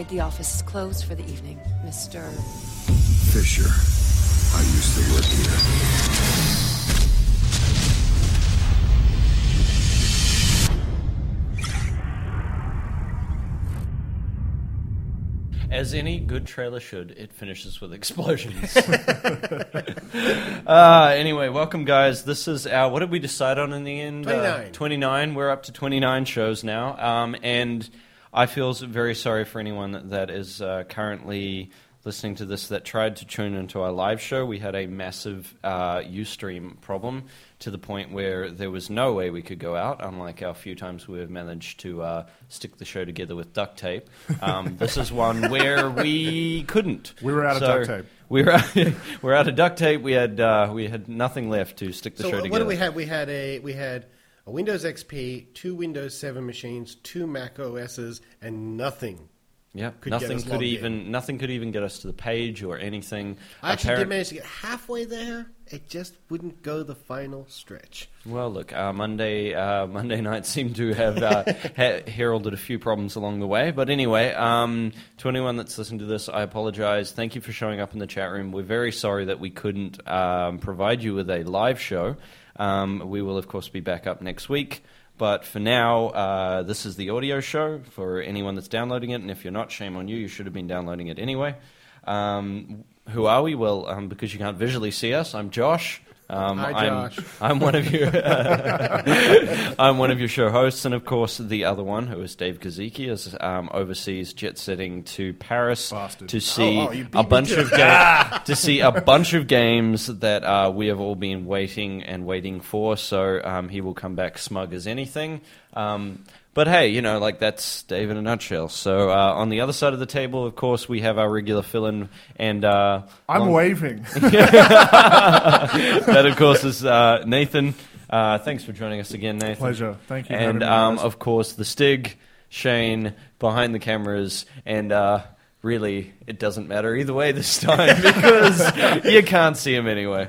afraid the office is closed for the evening, Mr. Fisher. I used to work here. As any good trailer should, it finishes with explosions. uh, anyway, welcome, guys. This is our. What did we decide on in the end? 29. 29. We're up to 29 shows now. Um, and I feel very sorry for anyone that is uh, currently listening to this that tried to tune into our live show. We had a massive uh, Ustream problem to the point where there was no way we could go out, unlike our few times we've managed to uh, stick the show together with duct tape. Um, this is one where we couldn't. We were out of duct tape. We were out, we were out of duct tape. We had uh, we had nothing left to stick the So show together. what together. did we have? We had a we had a Windows XP, two Windows 7 machines, two Mac OSs, and nothing. Yeah, could get nothing could even nothing could even get us to the page or anything. I actually Apparent- did manage to get halfway there. It just wouldn't go the final stretch. Well, look, uh, Monday uh, Monday night seemed to have uh, ha- heralded a few problems along the way. But anyway, um, to anyone that's listening to this, I apologize. Thank you for showing up in the chat room. We're very sorry that we couldn't um, provide you with a live show. Um, we will, of course, be back up next week. But for now, uh, this is the audio show for anyone that's downloading it. And if you're not, shame on you. You should have been downloading it anyway. Um, who are we? Well, um, because you can't visually see us, I'm Josh. Um, Hi, I'm, Josh. I'm one of your I'm one of your show hosts, and of course, the other one, who is Dave Kaziki, is um, overseas jet setting to Paris Bastard. to see Oh, oh, a bunch of ga- to see a bunch of games that uh, we have all been waiting and waiting for. So um, he will come back smug as anything. Um, but hey, you know, like that's Dave in a nutshell. So uh, on the other side of the table, of course, we have our regular fill-in, and uh, I'm long- waving. that, of course, is uh, Nathan. Uh, thanks for joining us again, Nathan. Pleasure. Thank you And um, of course, the Stig, Shane behind the cameras, and uh, really, it doesn't matter either way this time because you can't see him anyway.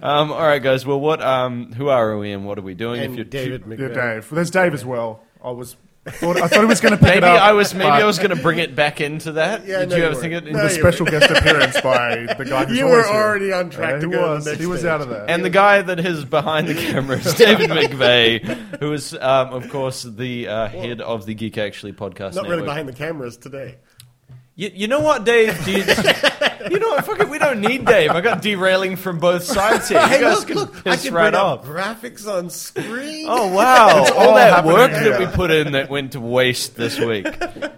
Um, all right, guys. Well, what? Um, who are we and what are we doing? And you're David yeah, Dave. There's Dave as well. I was. I thought, I thought he was going to pick Maybe it up. I was. Maybe but I was going to bring it back into that. Yeah, Did no, you you ever weren't. think it? No, The you special guest appearance by the guy who's You always were here. already on track Yeah, to he go to the was. next He was stage. out of there. And the guy that is behind the camera is David McVay, who is, um, of course, the uh, head of the Geek Actually podcast Not really network. behind the cameras today. You, you know what, Dave? Do you, you know what? Fuck it, we don't need Dave. I got derailing from both sides here. You Hey, guys look, can look! I can right bring up graphics on screen. Oh wow! All all that work here. that we put in that went to waste this week.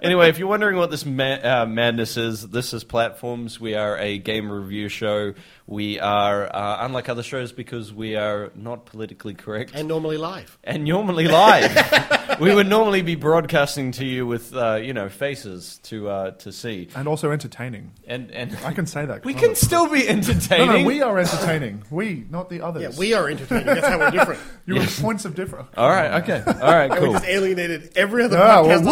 Anyway, if you're wondering what this ma- uh, madness is, this is Platforms. We are a game review show. We are uh, unlike other shows because we are not politically correct and normally live. and normally live. we would normally be broadcasting to you with uh, you know faces to uh, to see and also entertaining. and and I can say that. 'cause We I'm can a- still be entertaining. no, no, we are entertaining. We, not the others. Yeah, we are entertaining. That's how we're different. You're at points of difference. All right. Okay. All right. And we Cool. just alienated every other Ah, well, podcast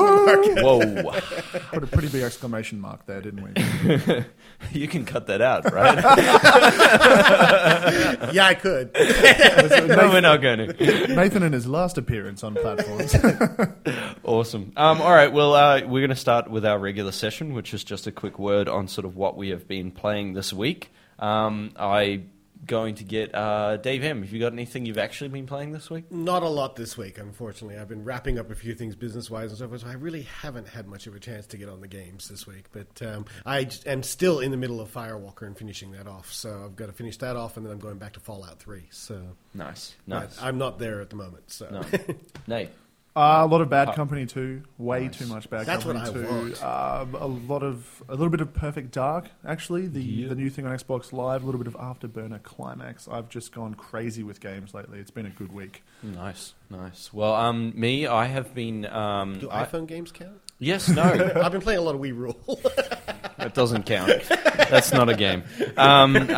on the woo! market. Whoa. Put a pretty big exclamation mark there, didn't we? You can cut that out, right? Yeah, I could. no, we're not going to. Nathan in his last appearance on platforms. Awesome. Um, all right. Well, uh, we're going to start with our regular session, which is just a quick word on sort of what we have been playing this week. Um, I going to get uh, Dave M. Have you got anything you've actually been playing this week? Not a lot this week, unfortunately. I've been wrapping up a few things business wise and so forth, so I really haven't had much of a chance to get on the games this week. But um, I j- am still in the middle of Firewalker and finishing that off. So I've got to finish that off, and then I'm going back to Fallout 3. So Nice. but Nice. I'm not there at the moment. So No. Nate. Uh, a lot of Bad Company 2. Way too much Bad That's what Company I too. want. Um, a lot of a little bit of Perfect Dark actually. The the new thing on Xbox Live. A little bit of Afterburner Climax. I've just gone crazy with games lately. It's been a good week. Nice. Nice. Well, um, me, I have been. Um, do I- iPhone games count? Yes. No. I've been playing a lot of We Rule. That doesn't count. That's not a game. Um, uh,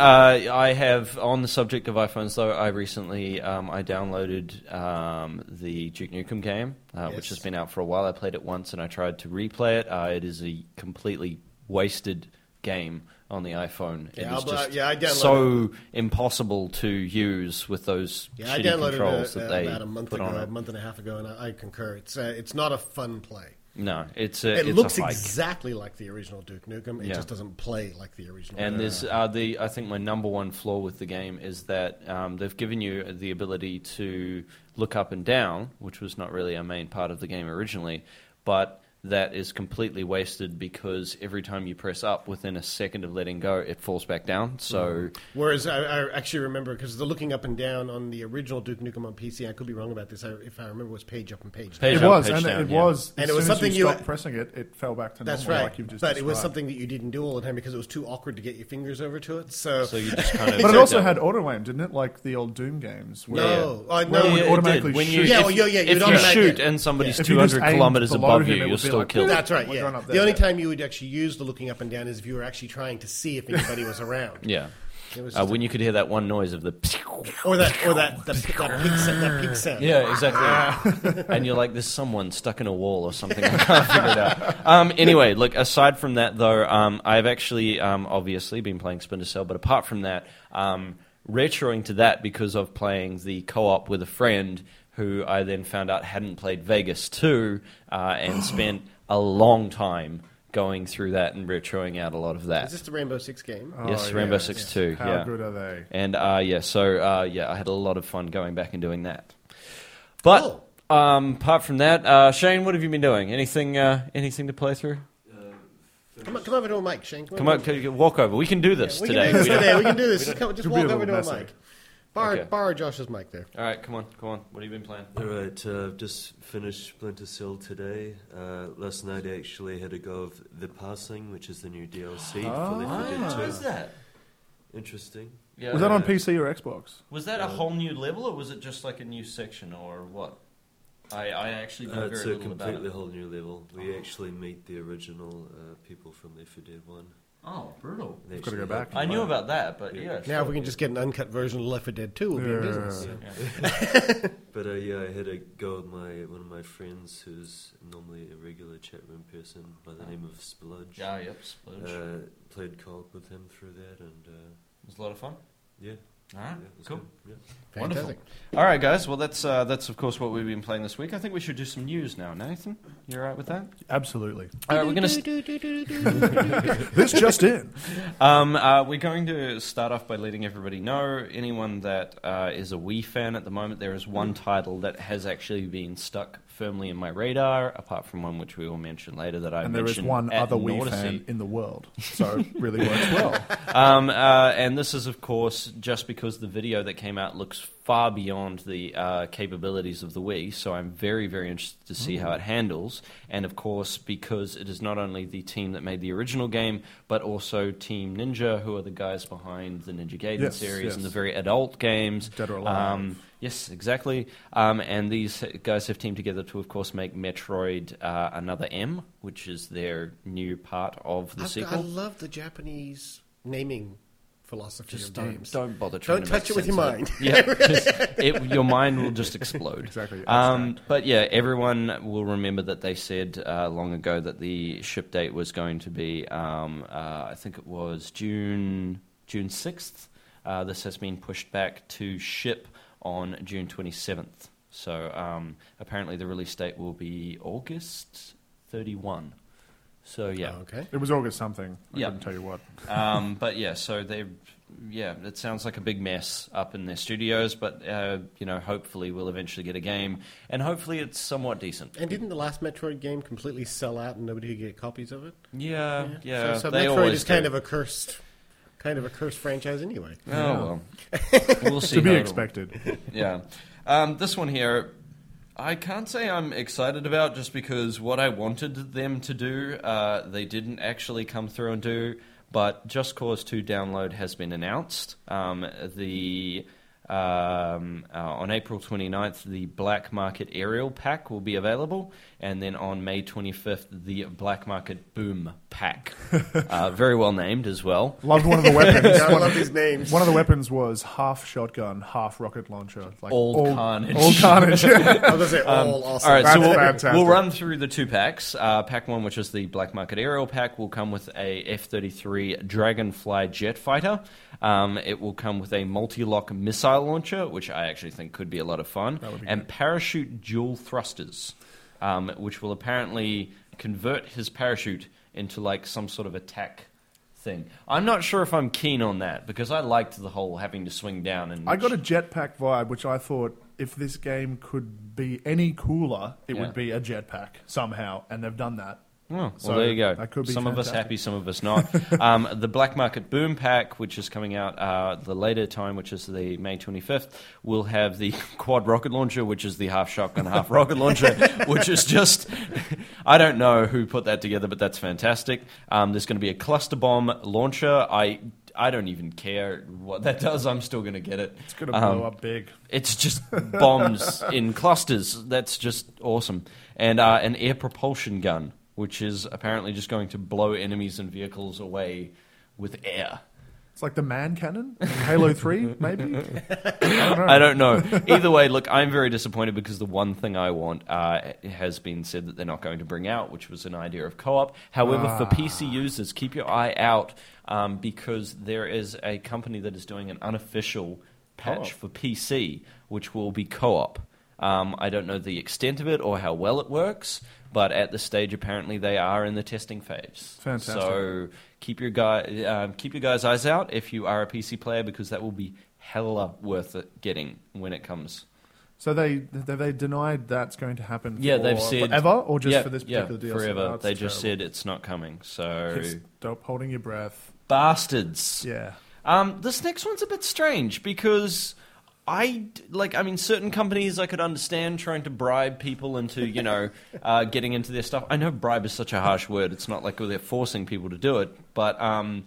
I have on the subject of iPhones, though. I recently um, I downloaded um, the Duke Nukem game, uh, which has been out for a while. I played it once and I tried to replay it. Uh, it is a completely wasted game on the iPhone. It Yeah, is I'll- just yeah, I downloaded so impossible to use with those yeah, I shitty downloaded controls it that uh, they about a month put ago, on a month and a half ago, and I, I concur. It's uh, it's not a fun play. No, it's a, It it's looks exactly like the original Duke Nukem. It Yeah. just doesn't play like the original. And there's uh, the I think my number one flaw with the game is that um, they've given you the ability to look up and down, which was not really a main part of the game originally, but that is completely wasted because every time you press up, within a second of letting go, it falls back down. So Whereas I, I actually remember because the looking up and down on the original Duke Nukem on PC, I could be wrong about this. I, if I remember, was page up and page Page down. it up, was, page and down, it yeah. was. And as it was soon as something you you- stopped pressing it. It fell back to That's normal, right. like you've just but it was something that you didn't do all the time because it was too awkward to get your fingers over to it. So, so you just kind of But it also had auto aim, didn't it? Like the old Doom games. Where no, Yeah. uh, Where no. it would it automatically did. When shoot. you, Yeah, if, well, yeah, yeah, if you'd you shoot and somebody's If 200 kilometers above you, you're would be still like, killed. That's right. Yeah. going up The there. only time you would actually use the looking up and down is if you were actually trying to see if anybody was around. Yeah. Uh, just when you could hear that one noise of the. or that or that that, that pig sound. That pig sound. Yeah, exactly. and you're like, there's someone stuck in a wall or something. I can't figure it out. Um, anyway, look, aside from that, though, um, I've actually um, obviously been playing Splinter Cell, but apart from that, um, retroing to that because of playing the co op with a friend who I then found out hadn't played Vegas 2 uh, and spent a long time going through that and retroing out a lot of that. Is this the Rainbow Six game? yes, Oh, Rainbow yeah. Six 2. How yeah. good are they? And uh, yeah, so uh, yeah, I had a lot of fun going back and doing that. But um, apart from that, uh, Shane, what have you been doing? Anything? Uh, anything to play through? Come, on, come over to a mic, Shane. Come on, can you walk over. We can do Yeah, this we today. can do this We don't- today. We can do this. Just, come, just walk over to little a mic. Borrow, Okay. borrow Josh's mic there. All right, come on, come on. What have you been playing? All right, uh, I've just finished Splinter Cell today. Uh, last night I actually had a go of The Passing, which is the new DLC for Left 4 Dead 2. What is that? Interesting. Yeah. Was that on PC or Xbox? Was that a whole new level, or was it just like a new section, or what? I, I actually know Uh, it's very a little about completely whole new level. We actually meet the original uh, people from Left 4 Dead 1. Oh, brutal. They Gotta go back. I knew about that, but yeah. Yeah. Now, sure. if we can just get an uncut version of Left 4 Dead 2, we'll be in business. Yeah. But uh, yeah, I had a go with my one of my friends who's normally a regular chat room person by the name of Spludge. Yeah, yep, Spludge. Uh, played co-op with him through that, and uh, it was a lot of fun. yeah, All right, yeah, cool. good. Yeah. Fantastic. All right, guys. Well, that's uh, that's of course what we've been playing this week. I think we should do some news now. Nathan, you all right with that? Absolutely. All right, we're going to this just in. um, uh, we're going to start off by letting everybody know anyone that uh, is a Wii fan at the moment. There is one title that has actually been stuck firmly in my radar, apart from one which we will mention later that I And there is one other Wii fan in the world, so it really works well. um, uh, and this is, of course, just because the video that came out looks far beyond the uh, capabilities of the Wii. So I'm very, very interested to see how it handles. And of course, because it is not only the team that made the original game, but also Team Ninja, who are the guys behind the Ninja Gaiden Yes, series yes. and the very adult games. Dead or Alive. Um, Yes, exactly. Um, and these guys have teamed together to, of course, make Metroid uh, Another M, which is their new part of the I've- sequel. I love the Japanese naming philosophy Just of don't, games. don't bother trying Don't to touch it with your mind. Yeah, it, your mind will just explode. Exactly, Um, but yeah, everyone will remember that they said uh, long ago that the ship date was going to be, um, uh, I think it was June June sixth. Uh, this has been pushed back to ship on June twenty seventh. So um, apparently the release date will be August thirty one. So yeah, Oh, okay. It was August something. I Yeah. couldn't tell you what. um, but yeah, so they, yeah, it sounds like a big mess up in their studios. But uh, you know, hopefully we'll eventually get a game, and hopefully it's somewhat decent. And didn't the last Metroid game completely sell out and nobody could get copies of it? Yeah, yeah. so, so they Metroid always is kind do. of a cursed, kind of a cursed franchise anyway. Oh well, we'll see. To be how it'll- expected. yeah. Um, this one here, I can't say I'm excited about just because what I wanted them to do, uh, they didn't actually come through and do. But Just Cause 2 download has been announced. Um, the um, uh, on April 29th, the Black Market Aerial Pack will be available, and then on May 25th, the Black Market Boom Pack. uh, very well named as well. Loved one of the weapons. I one, love these names. one of the weapons was half shotgun, half rocket launcher. Like All carnage. All carnage. I was gonna say all awesome. All right, so That's we'll, fantastic. we'll run through the two packs. Uh, pack one, which is the Black Market Aerial pack, will come with a F-33 Dragonfly jet fighter. Um, it will come with a multi-lock missile launcher, which I actually think could be a lot of fun, and parachute dual thrusters, um, which will apparently convert his parachute into like some sort of attack thing. I'm not sure if I'm keen on that because I liked the whole having to swing down and I got a jetpack vibe, which I thought if this game could be any cooler, it Yeah. would be a jetpack somehow, and they've done that. Oh, well, So there you go. that could be some of us happy, some of us not. um, the Black Market Boom Pack, which is coming out uh, the later time, which is the May 25th, will have the quad rocket launcher, which is the half shotgun, half rocket launcher, which is just. I don't know who put that together, but that's fantastic. Um, there's going to be a cluster bomb launcher. I. I don't even care what that does. I'm still going to get it. It's going to blow Um, up big. it's just bombs in clusters. That's just awesome. And uh, an air propulsion gun, which is apparently just going to blow enemies and vehicles away with air. It's like the man cannon in Halo 3, maybe? I don't know. Either way, look, I'm very disappointed because the one thing I want uh, has been said that they're not going to bring out, which was an idea of co-op. However, for PC users, keep your eye out um, because there is a company that is doing an unofficial patch for PC, which will be co-op. Um, I don't know the extent of it or how well it works, but at this stage, apparently they are in the testing phase. Fantastic. So keep your guy, um, keep your guys' eyes out if you are a PC player because that will be hella worth it getting when it comes. So they they denied that's going to happen Yeah, they've said forever or just yeah, for this yeah, particular DLC? forever. That's they just terrible. said it's not coming. So Stop holding your breath. bastards. Yeah. Um, this next one's a bit strange because I like. I mean, certain companies I could understand trying to bribe people into you know uh, getting into their stuff. I know bribe is such a harsh word. It's not like they're forcing people to do it, but um,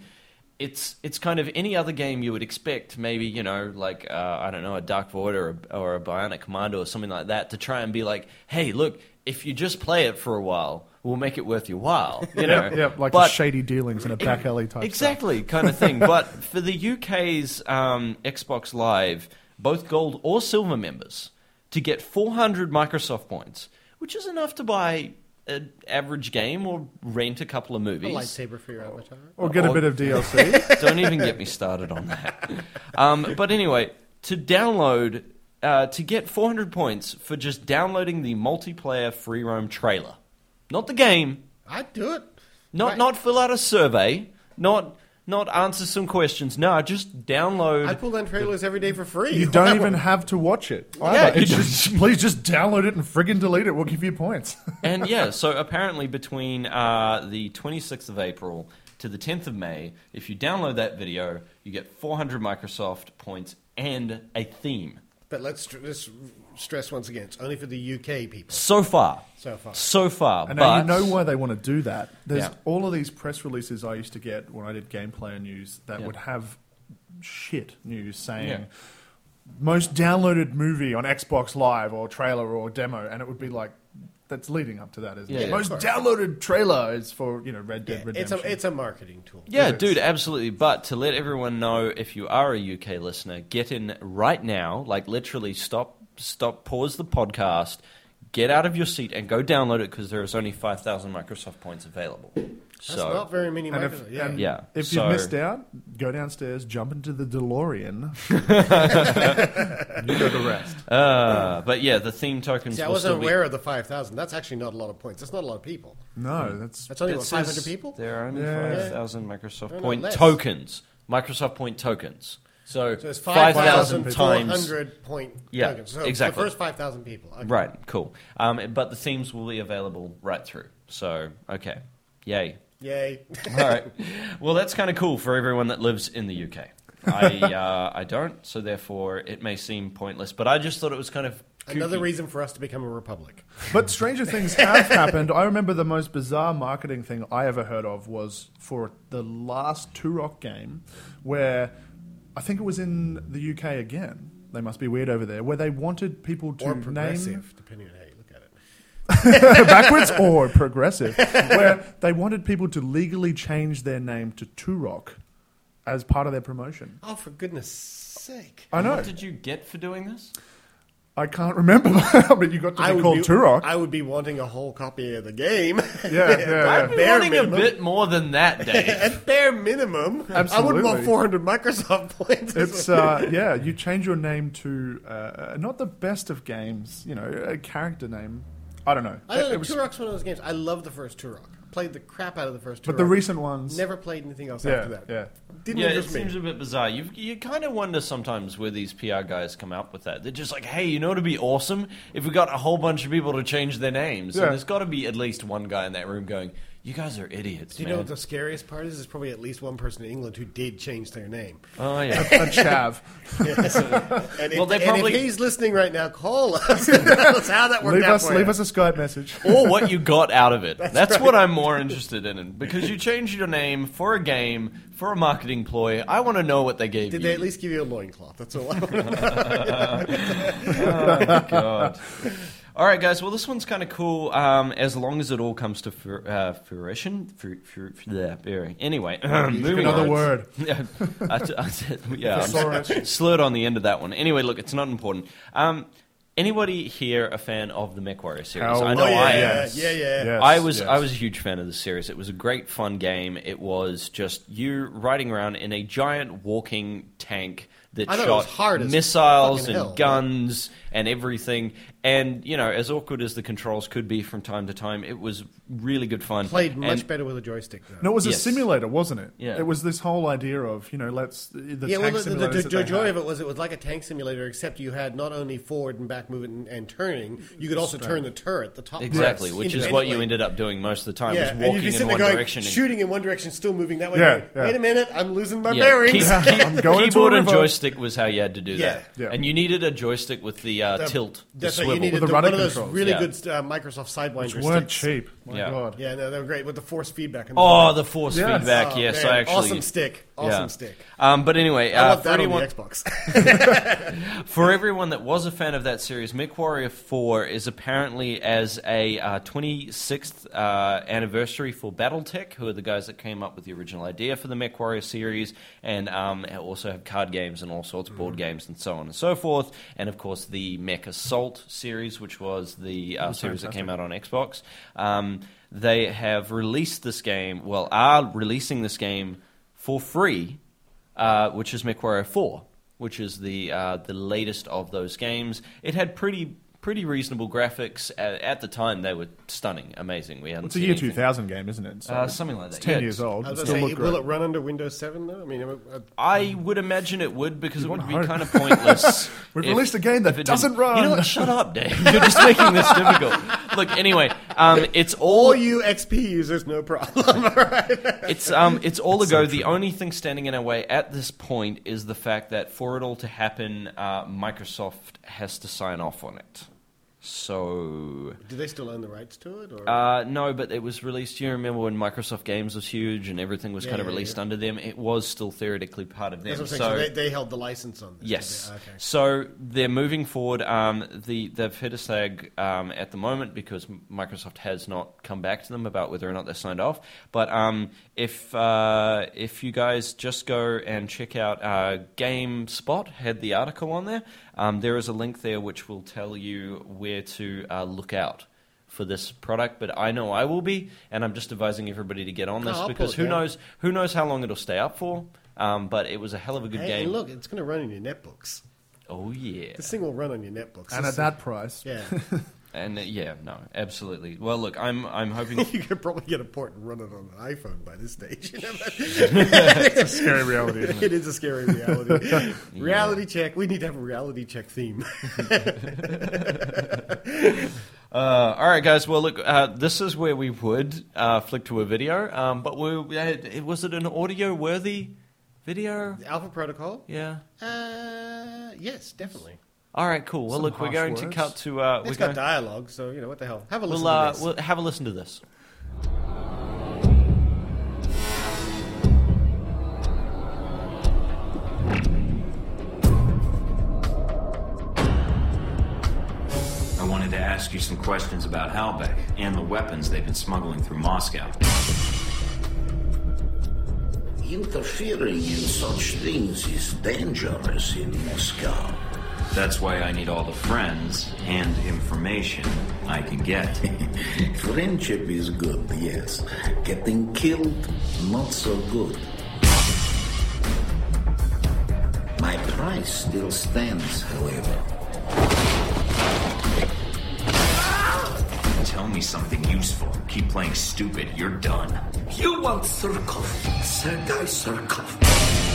it's it's kind of any other game you would expect. Maybe you know, like uh, I don't know, a Dark Void or a, or a Bionic Commando or something like that to try and be like, hey, look, if you just play it for a while, we'll make it worth your while. You know, Yeah, yeah, like But- shady dealings in a back alley type exactly kind of thing. but for the UK's um, Xbox Live, both gold or silver members, to get 400 Microsoft points, which is enough to buy an average game or rent a couple of A movies. lightsaber for your avatar. Or get a Or- bit of DLC. Don't even get me started on that. Um, but anyway, to download, uh, to get 400 points for just downloading the multiplayer free roam trailer, not the game, I'd do it. not Right. not fill out a survey, not not answer some questions. No, just download. I'd pull down trailers every day for free. You don't even have to watch it. Yeah, you It's just, please just download it and friggin' delete it. We'll give you points. and yeah, so apparently between uh, the 26th of April to the 10th of May, if you download that video, you get 400 Microsoft points and a theme. But let's str- let's stress once again: it's only for the UK people So far, so far. so far, And but now you know why they want to do that. There's Yeah. all of these press releases I used to get when I did gameplayer news that Yeah. would have shit news saying Yeah. most downloaded movie on Xbox Live or trailer or demo, and it would be like that's leading up to that, isn't Yeah. it? Yeah, Most downloaded trailer is for you know Red Dead It's Redemption. a it's a marketing tool. Yeah, It is. dude, absolutely. But to let everyone know, if you are a UK listener, get in right now. Like literally, stop, stop, pause the podcast, get out of your seat, and go download it because there is only five thousand Microsoft points available. That's so not very many. and if, yeah. and Yeah, if so- you missed out, go downstairs, jump into the DeLorean. you know the rest. uh, but yeah, the theme tokens. See, I wasn't still be- aware of the five thousand. That's actually not a lot of points. That's not a lot of people. No, that's That's only It what five says hundred people. There are only Yeah. five thousand Microsoft No, no, point less. tokens. Microsoft point tokens. So, So it's five 5,000 thousand times. 400 point Yeah, tokens. So exactly. The first 5,000 people. Okay. Right, cool. Um, but the themes will be available right through. So, okay. Yay. Yay. All right. Well, that's kind of cool for everyone that lives in the UK. I, uh, I don't, so therefore it may seem pointless, but I just thought it was kind of. Another reason for us to become a republic. But stranger things have happened. I remember the most bizarre marketing thing I ever heard of was for the last Turok game, where I think it was in the UK again. They must be weird over there, where they wanted people to Or name progressive, depending on how you look at it. backwards or progressive, where they wanted people to legally change their name to Turok as part of their promotion. Oh, for goodness sake. I know. What did you get for doing this? I can't remember, but you got to I be would called be, Turok. I would be wanting a whole copy of the game. yeah, yeah, yeah. I'd be Bare wanting minimum. a bit more than that, Dave. At bare minimum, Absolutely. I wouldn't want 400 Microsoft points. It's uh, yeah. You change your name to uh, not the best of games. You know, a character name. I don't know. I don't It know. was- Turok's one of those games. I love the first Turok. Played the crap out of the first Turok. but the recent ones, Never played anything else Yeah, after that. yeah. Didn't yeah, it me. seems a bit bizarre. You you kind of wonder sometimes where these PR guys come up with that. They're just like, hey, you know, it'd be awesome if we got a whole bunch of people to change their names. Yeah. And there's got to be at least one guy in that room going, "You guys are idiots, Do you man." know what the scariest part is? There's probably at least one person in England who did change their name. oh yeah. a chav. And, Well, if, they and probably- if he's listening right now, call us. That's how that worked leave out us, for leave you. us a Skype message. or what you got out of it. That's, what I'm more interested in. Because you changed your name for a game, for a marketing ploy. I want to know what they gave you. Did you. they at least give you a loincloth? That's all I want oh, to know. God. All right, guys. Well, this one's kind of cool. Um, as long as it all comes to fru- uh, fruition. Fru- fru- yeah, very. Anyway, moving Another on. word. Yeah, I, t- I said, yeah. I'm slurred on the end of that one. Anyway, look, it's not important. Um, anybody here a fan of the MechWarrior series? Hell I know oh, yeah, I am. yeah, Yes. yeah, yeah. Yes, I was yes. I was a huge fan of the series. It was a great fun game. It was just you riding around in a giant walking tank that shot hard missiles and hell. guns and everything. And you know, as awkward as the controls could be from time to time, it was really good fun. Played much And- better with a joystick. Though. No, it was Yes. a simulator, wasn't it? Yeah. It was this whole idea of you know let's the yeah, well, the, the, the, the joy had. of it was it was like a tank simulator, except you had not only forward and back movement and, and turning, you could also turn the turret, the top. Exactly, part which is what you ended up doing most of the time. Yeah, was you'd walking be in sitting one there going, direction. and- shooting in one direction, still moving that way. Yeah, going, yeah. Wait a minute, I'm losing my Yeah, bearings. keep- keep- I'm going keyboard and joystick was how you had to do that, Yeah. and you needed a joystick with the uh, tilt, the That's right. swivel. You needed With the the, rudder one of those controls. really good uh, Microsoft Sidewinder Which weren't cheap. My Yeah. God. Yeah, no, they were great with the force feedback. And Oh, the force Yes. feedback. Oh, yes, man, I actually awesome stick, awesome yeah. stick. Um, but anyway, I uh, want for that anyone on the Xbox. for everyone that was a fan of that series, MechWarrior 4 is apparently as a uh, 26th uh, anniversary for BattleTech, who are the guys that came up with the original idea for the MechWarrior series, and um, also have card games and all sorts of board games and so on and so forth. And of course, the Mech Assault series, which was the uh, series that came out on Xbox. Um, they have released this game, well, are releasing this game for free uh, which is MechWarrior 4, which is the uh, the latest of those games. It had pretty pretty reasonable graphics at, at the time. They were stunning, amazing. We hadn't It's a year 2000 game, isn't it? So Uh, something like that. It's 10 yeah, years it's- old. It was still gonna look say, will great. it run under Windows 7 though? I mean, uh, I would imagine it would because it would be hope. kind of pointless. We've if- released a game that doesn't run. You know what? Shut up, Dave. You're just making this difficult. Look, anyway, um, it's all all you XP users, no problem. all right. It's um, it's all a go. The only thing standing in our way at this point is the fact that for it all to happen, uh, Microsoft has to sign off on it. So Do they still own the rights to it? Or? uh, no, but it was released. You remember when Microsoft Games was huge and everything was Yeah, kind of yeah, released yeah. under them? It was still theoretically part of them. That's what I'm saying. So, they, they held the license on this. Yes. they? Okay. So they're moving forward. Um, the they've hit a snag um, at the moment because Microsoft has not come back to them about whether or not they're signed off. But um, if uh, if you guys just go and check out uh, GameSpot, had the article on there. Um, there is a link there which will tell you where to uh, look out. For this product, but I know I will be, and I'm just advising everybody to get on this Oh, I'll because pull who down. knows who knows how long it'll stay up for. Um, but it was a hell of a good Hey, game. and look, it's going to run on your netbooks. Oh yeah, This thing will run on your netbooks. And This at that price, Yeah. and uh, yeah, no, absolutely. Well, look, I'm I'm hoping. you could probably get a port and run it on an iPhone by this stage. You know? it's a scary reality, isn't it? it is a scary reality. reality check. We need to have a reality check theme. Uh, all right, guys. Well, look, uh, this is where we would uh, flick to a video, um, but we we was it an audio worthy video? Alpha Protocol? Yeah. Uh, yes, definitely. All right, cool. Well, Some look, we're harsh going to words. cut to. Uh, we're It's got going, dialogue, so, you know, what the hell. Have a listen we'll, uh, to this. we'll have a listen to this. I wanted to ask you some questions about Halbech and the weapons they've been smuggling through Moscow. Interfering in such things is dangerous in Moscow. That's why I need all the friends and information I can get. Friendship is good, yes. Getting killed, not so good. My price still stands, however. Tell me something useful. Keep playing stupid. You're done. You want Surkov, Sergei Surkov.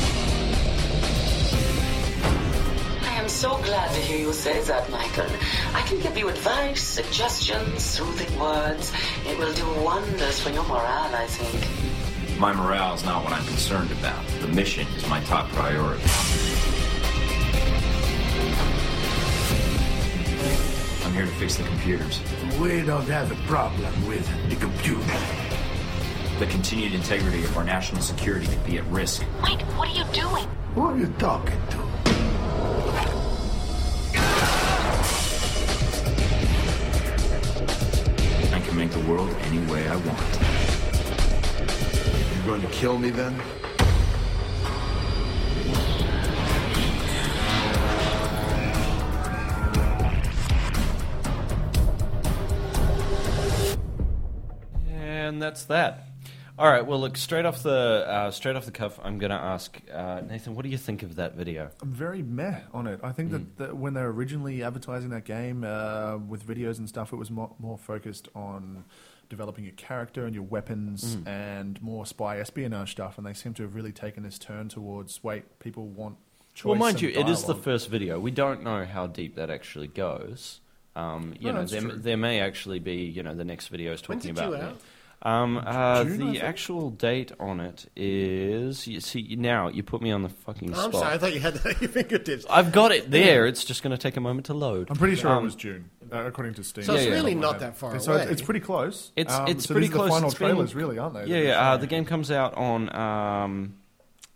So glad to hear you say that, Michael. I can give you advice, suggestions, soothing words. It will do wonders for your morale, I think. My morale is not what I'm concerned about. The mission is my top priority. I'm here to fix the computers. We don't have a problem with the computer. The continued integrity of our national security could be at risk. Mike, what are you doing? Who are you talking to? Kill me then? And that's that. All right. Well, look straight off the uh, straight off the cuff. I'm going to ask uh, Nathan. What do you think of that video? I'm very meh on it. I think Mm. that, that when they were originally advertising that game uh, with videos and stuff, it was more, more focused on developing your character and your weapons Mm. and more spy espionage stuff. And they seem to have really taken this turn towards wait, people want choice. Well, mind and you, it is the first video. We don't know how deep that actually goes. Um, you No, know, there, true. there may actually be, you know, the next video is When's talking it due about. out? that. Um, uh, June, the actual date on it is. You see, now you put me on the fucking I'm spot. sorry, I thought you had that at your fingertips. I've got it there. It's just going to take a moment to load. I'm pretty sure Um, it was June, uh, according to Steam. So it's Yeah, yeah. really Off not that far so away. It's, it's pretty close. It's Um, it's so pretty these are close. The final It's been- trailers, really, aren't they? Yeah, yeah. Uh, the game comes out on um,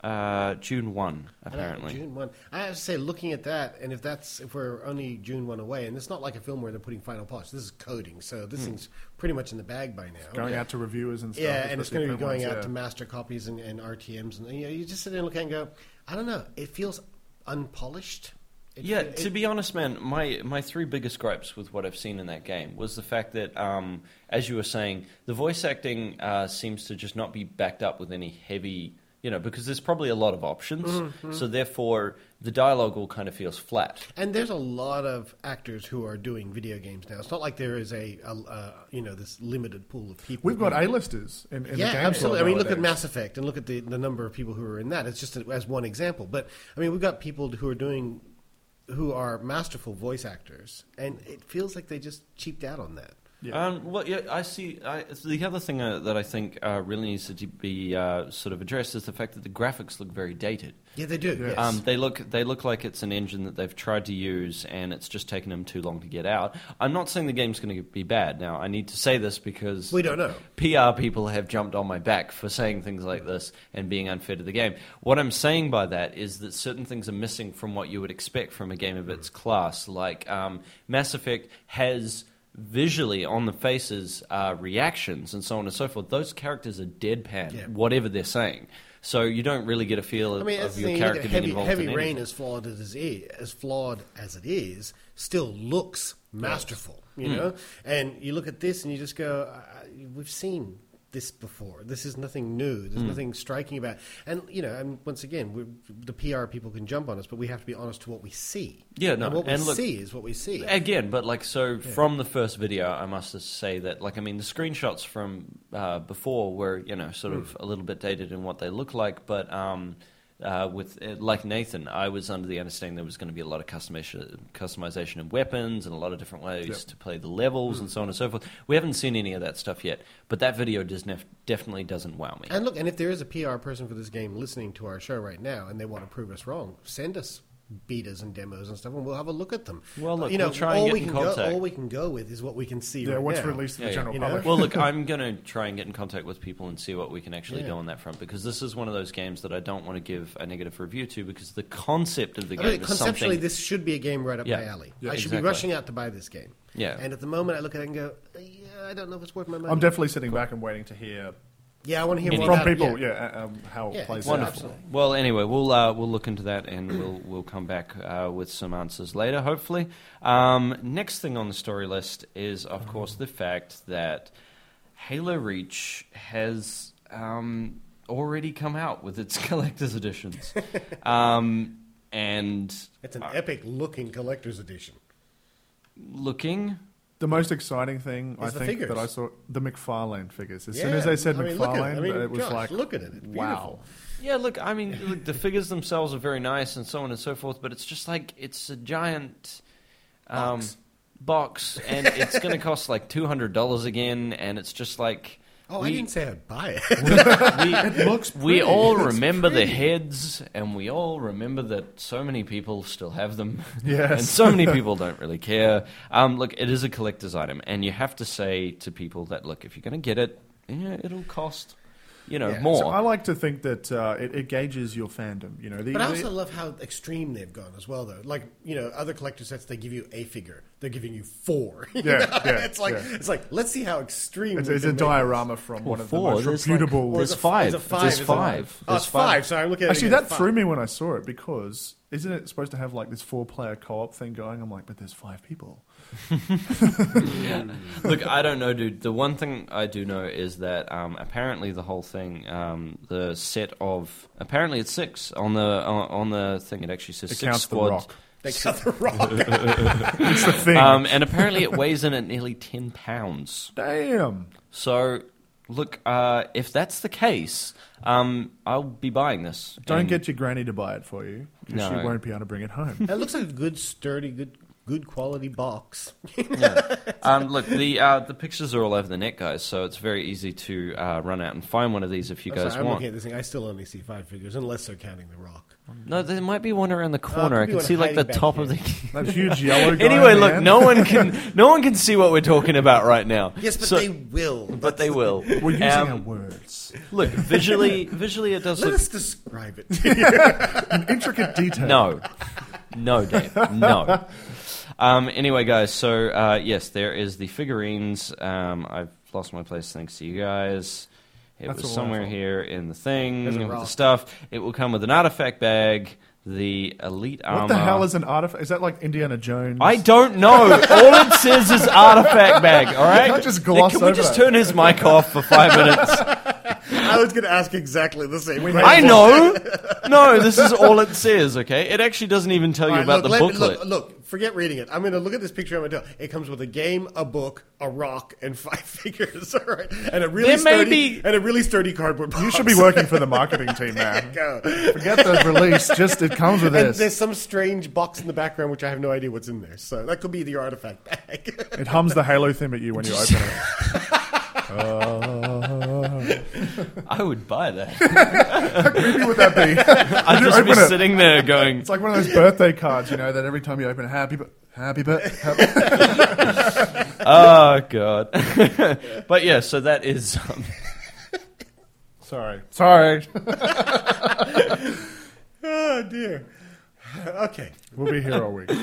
uh, June one, apparently. June one. I have to say, looking at that, and if that's if we're only June one away, and it's not like a film where they're putting final polish. This is coding, so this thing's pretty much in the bag by now. Going out to reviewers and stuff. yeah, and it's going to be going ones, out yeah. to master copies and, and RTM's, and you know, you just sit there and look and go, I don't know, it feels unpolished. It, Yeah, it- to be honest, man, my my three biggest gripes with what I've seen in that game was the fact that, um, as you were saying, the voice acting uh, seems to just not be backed up with any heavy, you know, because there's probably a lot of options, Mhm. so therefore the dialogue all kind of feels flat. And there's a lot of actors who are doing video games now. It's not like there is a, a uh, you know this limited pool of people. We've got A-listers in, in yeah, the game absolutely. I mean, look at. Mass Effect and look at the, the number of people who are in that. It's just as one example. But I mean, we've got people who are doing, who are masterful voice actors, and it feels like they just cheaped out on that. Um, well, yeah, I see. I, the other thing uh, that I think uh, really needs to be uh, sort of addressed is the fact that the graphics look very dated. Yeah, they do. Yes. Um, they look they look like it's an engine that they've tried to use, and it's just taken them too long to get out. I'm not saying the game's going to be bad. Now, I need to say this because We don't know. PR people have jumped on my back for saying things like this and being unfair to the game. What I'm saying by that is that certain things are missing from what you would expect from a game of its class. Like um, Mass Effect has visually on the faces uh, reactions and so on and so forth. Those characters are deadpan, Yeah. whatever they're saying. So you don't really get a feel I mean, of your thing, you character at being heavy, involved heavy in rain, as flawed as it is, as flawed as it is, still looks masterful. You Mm. know, and you look at this and you just go, uh, "We've seen this before. This is nothing new. There's Mm. nothing striking about." it. And you know, and once again, the PR people can jump on us, but we have to be honest to what we see. Yeah, no, and what we look- see is what we see. Again, but like so from the first video, I must say that like I mean the screenshots from uh, before were you know sort of a little bit dated in what they look like, but um, uh, with uh, like Nathan, I was under the understanding there was going to be a lot of customization, customization of weapons and a lot of different ways Yep. to play the levels and so on and so forth. We haven't seen any of that stuff yet, but that video does nef- definitely doesn't wow me. And look, and if there is a PR person for this game listening to our show right now, and they want to prove us wrong, send us betas and demos and stuff, and we'll have a look at them. Well, look, you know, we'll try and all get we in can contact. go, all we can go with is what we can see. Yeah, right what's now. released to the Yeah, yeah. general You know? public. Well, look, I'm going to try and get in contact with people and see what we can actually Yeah. do on that front because this is one of those games that I don't want to give a negative review to because the concept of the I game mean, is conceptually, something. this should be a game right up Yeah. my alley. Yeah, I should exactly. be rushing out to buy this game. Yeah. And at the moment, I look at it and go, "Yeah, I don't know if it's worth my money." I'm definitely sitting back and waiting to hear Yeah, I want to hear more from about it, people, yeah. yeah, uh, um, how it Yeah, plays exactly. out. Absolutely. Well, anyway, we'll uh, we'll look into that and we'll we'll come back uh, with some answers later, hopefully. Um, next thing on the story list is, of course, the fact that Halo Reach has um, already come out with its collector's editions, um, and It's an epic looking collector's edition. looking. The most exciting thing I Is the think figures. that I saw the McFarlane figures. As soon as they said I mean, look it. McFarlane, I mean, it was Josh, like, look at it. It's wow. beautiful. Yeah, look, I mean, look, the figures themselves are very nice and so on and so forth, but it's just like it's a giant um, Box. box, and it's going to cost like two hundred dollars again, and it's just like Oh, we, I didn't say I'd buy it. we, It looks we all It's remember the heads, and we all remember that so many people still have them, Yes. and so many people don't really care. Um, look, it is a collector's item, and you have to say to people that look, if you're going to get it, yeah, it'll cost, you know, Yeah. more. So I like to think that uh, it, it gauges your fandom. You know, the, But I the- also love how extreme they've gone as well, though. Like you know, other collector sets they give you a figure, they're giving you four. You Yeah, yeah, it's like yeah. it's like let's see how extreme. it's, it's a make this. diorama from one of the four, most there's like- reputable. Or There's five. is it five? There's five. Oh, There's it's five. five. So I'm looking at it Actually, again, that five. threw me when I saw it because isn't it supposed to have like this four-player co-op thing going? I'm like, but there's five people. Look, I don't know, dude. The one thing I do know is that um, apparently the whole thing, um, the set of apparently it's six on the on, on the thing. It actually says It six counts the squads. rock. They cut the rock. It's the thing. Um, and apparently it weighs in at nearly ten pounds. Damn. So, look, uh, if that's the case, um, I'll be buying this. Don't And- get your granny to buy it for you because she won't be able to bring it home. it looks like a good, sturdy, good, good quality box. um, look, the uh, the pictures are all over the net, guys. So it's very easy to uh, run out and find one of these if you I'm, guys sorry, I'm want. looking at this thing. I still only see five figures, unless they're counting the rock. No, there might be one around the corner. could I can see like the hiding back top of the. that huge yellow guy. anyway, look, the no one can no one can see what we're talking about right now. Yes, but So- they will. but they will. We're using Um, our words Look, visually, visually, it does Let look. us describe it. in intricate detail. No, no, Dave, no. Um, anyway, guys, so uh, yes, there is the figurines. Um, I've lost my place thanks to you guys. It That's was somewhere my fault. here in the thing There's a with the stuff. It will come with an artifact bag, the elite armor. What the hell is an artifact? Is that like Indiana Jones? I don't know. All it says is artifact bag. All right. can't just gloss Can we over just that. turn his mic off for five minutes? I was going to ask exactly the same. question. I know. No, this is all it says. Okay, it actually doesn't even tell you All right, about look, the let me- booklet. Look, look, forget reading it. I'm going to look at this picture. I'm going to tell. It comes with a game, a book, a rock, and five figures. All right, and a really sturdy be- and a really sturdy cardboard. Box. You should be working for the marketing team now. Go. Forget the release. Just it comes with And this. there's some strange box in the background which I have no idea what's in there. So that could be the artifact bag. It hums the Halo theme at you when you open it. Uh, I would buy that. How creepy would that be? I'd just be it. sitting there going, It's like one of those birthday cards, you know, that every time you open it, happy, bir- happy, happy. "Oh God." but yeah, so that is. Um, Sorry, sorry. oh dear. Okay. We'll be here all week.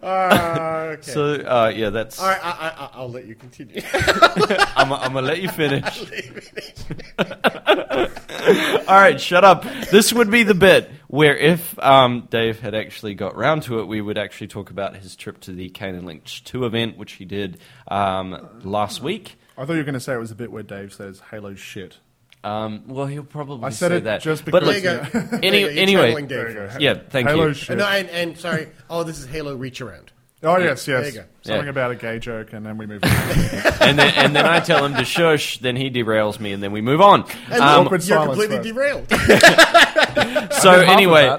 Uh, okay. So uh, yeah, that's. All right, I, I, I'll let you continue. I'm, I'm gonna let you finish. All right, shut up. This would be the bit where if um, Dave had actually got round to it, we would actually talk about his trip to the Kane and Lynch 2 event, which he did um, last week. I thought you were going to say it was a bit where Dave says Halo shit. Um, well, he'll probably I said say it that. just but because- look, There you go. any, There you go. You're anyway, channeling Dave. There you go. yeah, thank Halo you. shit. no, and, and sorry. Oh, this is Halo Reach Around. Oh yes, yes. Something Yeah. about a gay joke, and then we move. on. and then and then I tell him to shush, then he derails me, and then we move on. And Um, awkward you're silence completely first. derailed. so half of anyway,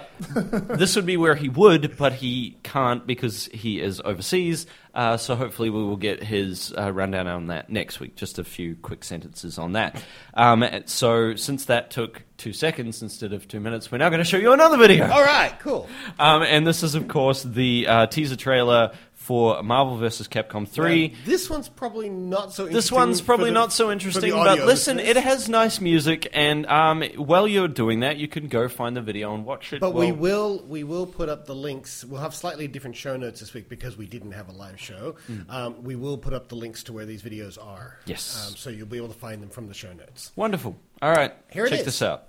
this would be where he would, but he can't because he is overseas. Uh, so hopefully we will get his uh, rundown on that next week. Just a few quick sentences on that. Um, so since that took two seconds instead of two minutes, we're now going to show you another video. All right, cool. Um, and this is of course the uh, teaser trailer for Marvel vs. Capcom 3. Uh, this one's probably not so. This interesting one's probably the- not so interesting, but listen, listeners. it has nice music, and um, while you're doing that, you can go find the video and watch it. But we will we will put up the links. We'll have slightly different show notes this week because we didn't have a live show. Um, we will put up the links to where these videos are. Yes. Um, so you'll be able to find them from the show notes. Wonderful. All right, Here it check is. this out.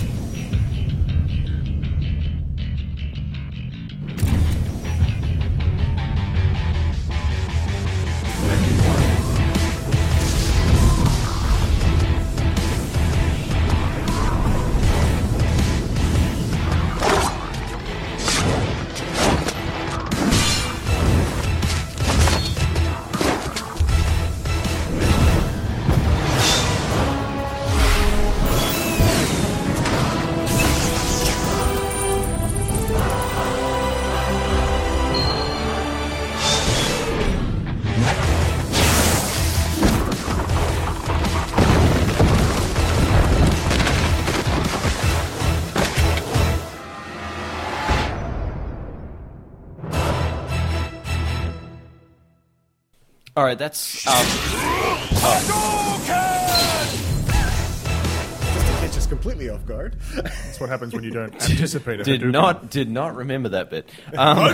All right, that's um, Just to catch us completely off guard. That's what happens when you don't anticipate it. did not did not remember that bit. Um,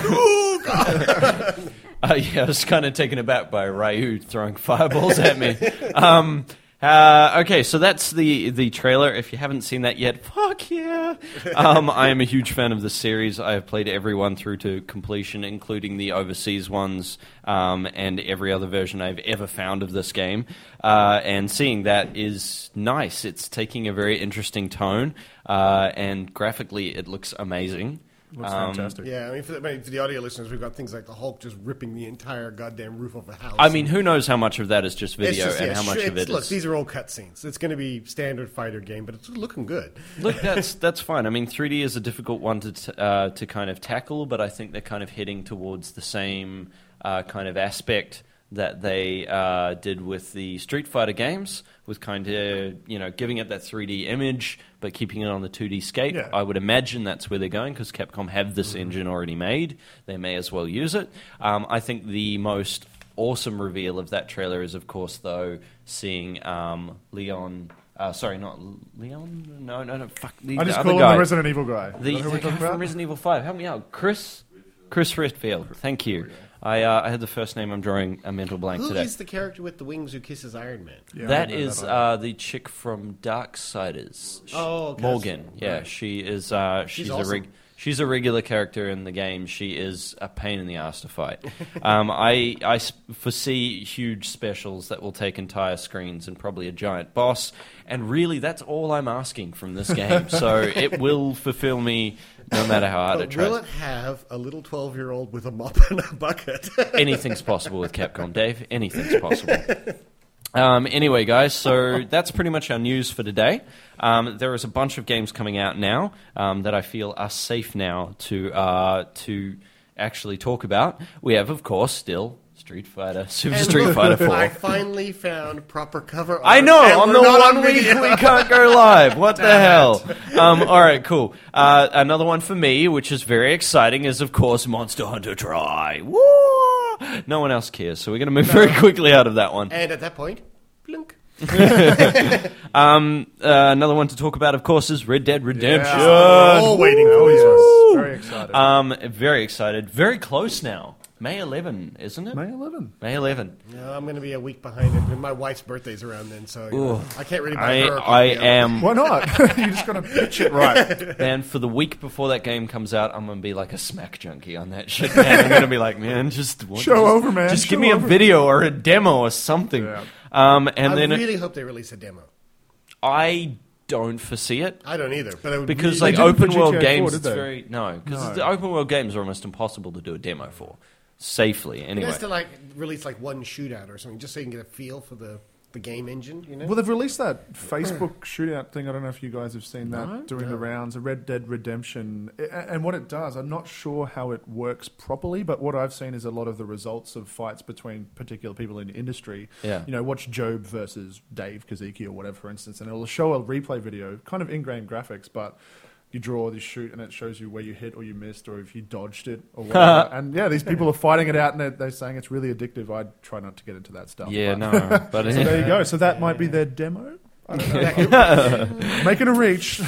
uh, yeah, I was kind of taken aback by Ryu throwing fireballs at me. Um, uh, okay, so that's the the trailer. If you haven't seen that yet, fuck yeah! Um, I am a huge fan of the series. I have played every one through to completion, including the overseas ones um, and every other version I've ever found of this game. Uh, and seeing that is nice. It's taking a very interesting tone, uh, and graphically, it looks amazing. Looks Um, fantastic. Yeah, I mean for, the, I mean, for the audio listeners, we've got things like the Hulk just ripping the entire goddamn roof of a house. I mean, who knows how much of that is just video just- and yeah, how much of it look, is- these are all cutscenes. It's going to be standard fighter game, but it's looking good. Look, that's that's fine. I mean, 3D is a difficult one to t- uh, to kind of tackle, but I think they're kind of heading towards the same uh, kind of aspect that they uh, did with the Street Fighter games, with kind of you know giving it that 3D image but keeping it on the 2D skate. Yeah. I would imagine that's where they're going because Capcom have this engine already made. They may as well use it. Um, I think the most awesome reveal of that trailer is, of course, though, seeing um, Leon. Uh, sorry, not Leon. No, no, no. Fuck. The, I just call him guy. the Resident Evil guy. The, who the guy from? Resident Evil Five. Help me out, Chris. Chris Redfield. Thank you. I uh, I had the first name. I'm drawing a mental blank Who today. is the character with the wings who kisses Iron Man? Yeah, I that know is that uh, the chick from Darkstalkers. Sh- Oh, okay. Morrigan. Yeah, she is. Uh, she's, a awesome. rig- She's a regular character in the game. She is a pain in the ass to fight. Um, I, I s- foresee huge specials that will take entire screens and probably a giant boss. And really, that's all I'm asking from this game. So it will fulfill me no matter how hard it But will tries. it have a little 12 year old with a mop and a bucket? Anything's possible with Capcom, Dave. Anything's possible. Um, anyway, guys, so that's pretty much our news for today. Um, there is a bunch of games coming out now um, that I feel are safe now to uh, to actually talk about. We have, of course, still Street Fighter, Super And Street look, Fighter Four. I finally found proper cover. I know on the one on week we can't go live. What the hell? Um, all right, cool. Uh, another one for me, which is very exciting, is of course Monster Hunter Tri. Woo! No one else cares, so we're going to move very quickly out of that one. And at that point, blink. um, uh, another one to talk about, of course, is Red Dead Redemption. All waiting for this one. Very excited. Um, very excited. Very close now. May 11, isn't it? May 11. May 11. No, I'm going to be a week behind it. My wife's birthday's around then, so you know, I can't really buy I, her. a I copy of it. am. Why not? You're just got to pitch it right. Man, for the week before that game comes out, I'm gonna be like a smack junkie on that shit. Man, I'm gonna be like, man, just what- Show just- over, man. Just Show give me a video or a demo or something. Yeah. Um, and I then it- really hope they release a demo. I don't foresee it. I don't either, but I would because really- like didn't for open world GTA 4, games, did it's they? very no because No. the open world games are almost impossible to do a demo for safely. You Anyway, guys to like release like one shootout or something, just so you can get a feel for the, the game engine. You know. Well, they've released that Facebook shootout thing. I don't know if you guys have seen that No? doing the No. rounds, a Red Dead Redemption. A- And what it does, I'm not sure how it works properly, but what I've seen is a lot of the results of fights between particular people in industry. Yeah. You know, watch Job versus Dave Kaziki or whatever, for instance, and it'll show a replay video, kind of in-game graphics, but you draw this shoot and it shows you where you hit or you missed or if you dodged it or whatever. and yeah, these people are fighting it out and they're, they're saying it's really addictive. I try not to get into that stuff. Yeah, but- no, but- so there you go. So that might be their demo. I don't know. Making a reach.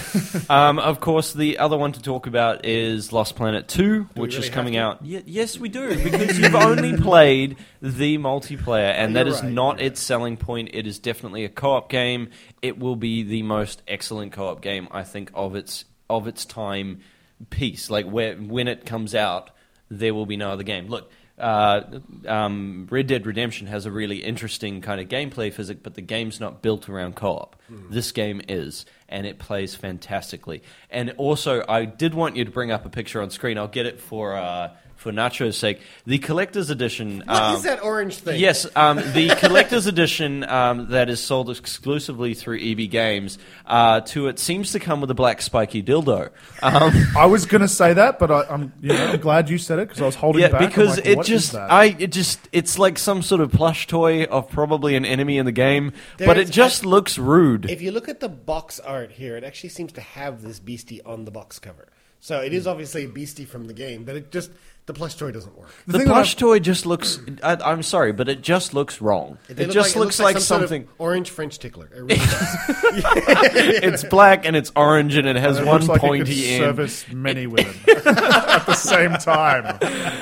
um, of course, the other one to talk about is Lost Planet Two, we which really is coming out. Y- yes, we do because you've only played the multiplayer, and that You're right, not you're its selling point. It is definitely a co-op game. It will be the most excellent co-op game I think of its of its time piece. Like where when it comes out, there will be no other game. Look. Uh, um, Red Dead Redemption has a really interesting kind of gameplay physics, but the game's not built around co-op. This game is, and it plays fantastically. And also, I did want you to bring up a picture on screen. I'll get it for uh, for Nacho's sake. The collector's edition. What um, is that orange thing? Yes, um, the collector's edition um, that is sold exclusively through EB Games. Uh, to it seems to come with a black spiky dildo. Um, I was going to say that, but I, I'm, you know, I'm glad you said it because I was holding yeah, back. I'm because like, it just. I, it just, it's like some sort of plush toy of probably an enemy in the game, but There's- it just looks rude. If you look at the box art here, it actually seems to have this beastie on the box cover. So it is obviously a beastie from the game, but it just the plush toy doesn't work. the thing that plush toy just looks. I, I'm sorry, but it just looks wrong. It, They look just like- looks, like, some sort of something. orange French tickler. It really does. it's black and it's orange and it has It one looks like it could pointy end. service many women at the same time.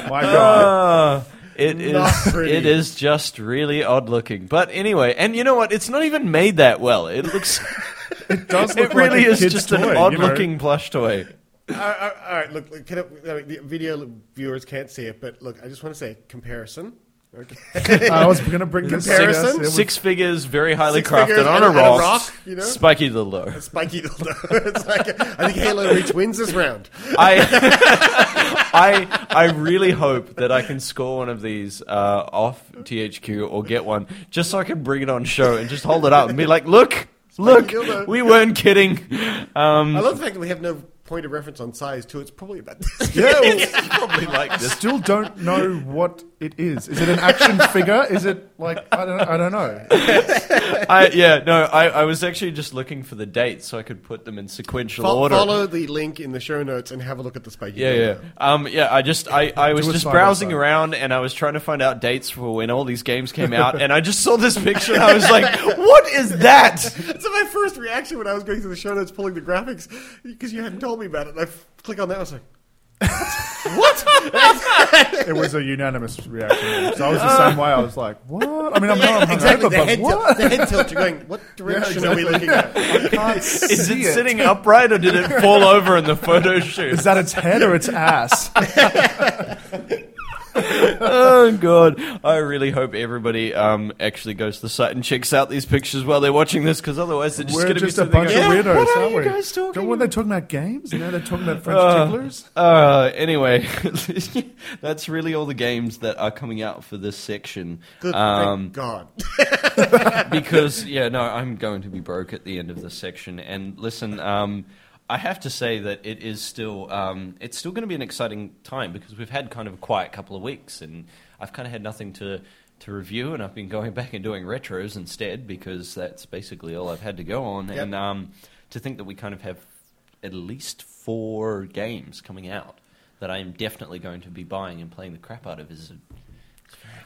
My God. Uh, it Not is. pretty. It is just really odd looking. But anyway, and you know what? It's not even made that well. It looks. it does look it really like a is kid's just toy, an you know? odd looking plush toy. All, right, all right, look, look can I, I mean, the video viewers can't see it, but look, I just want to say comparison. Okay. I was going to bring Comparison? Yes, it was- Six figures, very highly Six crafted figures on and- a and a rock. rock, you know? Spiky dildo. Spiky dildo. it's like I think Halo Reach wins this round. I, I, I really hope that I can score one of these uh, off THQ or get one just so I can bring it on show and just hold it up and be like, look, look, we weren't kidding. Um, I love the fact that we have no point of reference on size too. It's probably about this. Yeah, well, it's probably like this. still don't know what it is. Is it an action figure? Is it like I don't I don't know. I, yeah, no, I, I was actually just looking for the dates so I could put them in sequential Fo- order. follow the link in the show notes and have a look at the spiky. Yeah, yeah. Um, yeah, I just, I, I was Do it just side by browsing side. around and I was trying to find out dates for when all these games came out, and I just saw this picture and I was like, what is that? So my first reaction when I was going through the show notes, pulling the graphics, because you hadn't told me about it, and I f- click on that, and I was like, It was a unanimous reaction. So I was the same way. I was like, "What?" I mean, I'm not exactly. hungover, The but head, what? tilt, the head tilt. You're going. What direction are we looking at? I can't Is see it sitting upright or did it fall over in the photo shoot? Is that its head or its ass? oh god! I really hope everybody um, actually goes to the site and checks out these pictures while they're watching this, because otherwise they're just We're going to be just a bunch there of going, weirdos, What are aren't you we? guys talking Don't, when they're talking about games, you know, they're talking about French Uh, ticklers. Uh, anyway, that's really all the games that are coming out for this section. Good, Um, thank God. because yeah, no, I'm going to be broke at the end of this section. And listen, um, I have to say that it is still um, it's still going to be an exciting time because we've had kind of a quiet couple of weeks, and I've kind of had nothing to to review, and I've been going back and doing retros instead because that's basically all I've had to go on. Yep. And um, to think that we kind of have at least four games coming out that I am definitely going to be buying and playing the crap out of is.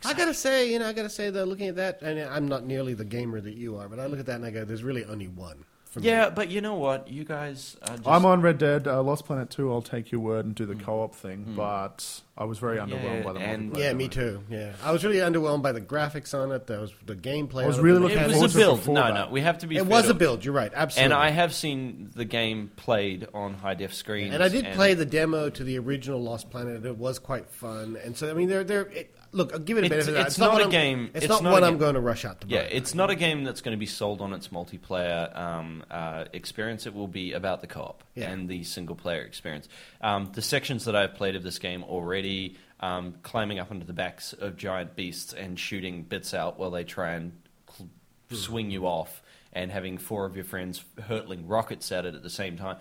I gotta say, you know, I gotta say though, looking at that, and I'm not nearly the gamer that you are, but I look at that and I go, "There's really only one." For me. Yeah, but you know what? You guys are just I'm on Red Dead, uh, Lost Planet 2. I'll take your word and do the mm. co-op thing, mm. but I was very underwhelmed by the and- multiplayer. Yeah, me too. Yeah, I was really underwhelmed by the graphics on it. There was the gameplay. I was on really the looking It mechanics. was forward a build. No, that. no, we have to be. It was a build. You're right. Absolutely. And I have seen the game played on high def screens. And I did play the demo to the original Lost Planet, and it was quite fun. And so, I mean, they're they're it, look. I'll give it a It's- benefit. of that. it's not what a game- It's, it's not, not one a I'm going to rush out to buy. Yeah, it's not a game that's going to be sold on its multiplayer um, uh, experience. It will be about the co-op Yeah. and the single player experience. Um, the sections that I've played of this game already, um, climbing up onto the backs of giant beasts and shooting bits out while they try and cl- swing you off, and having four of your friends hurtling rockets at it at the same time.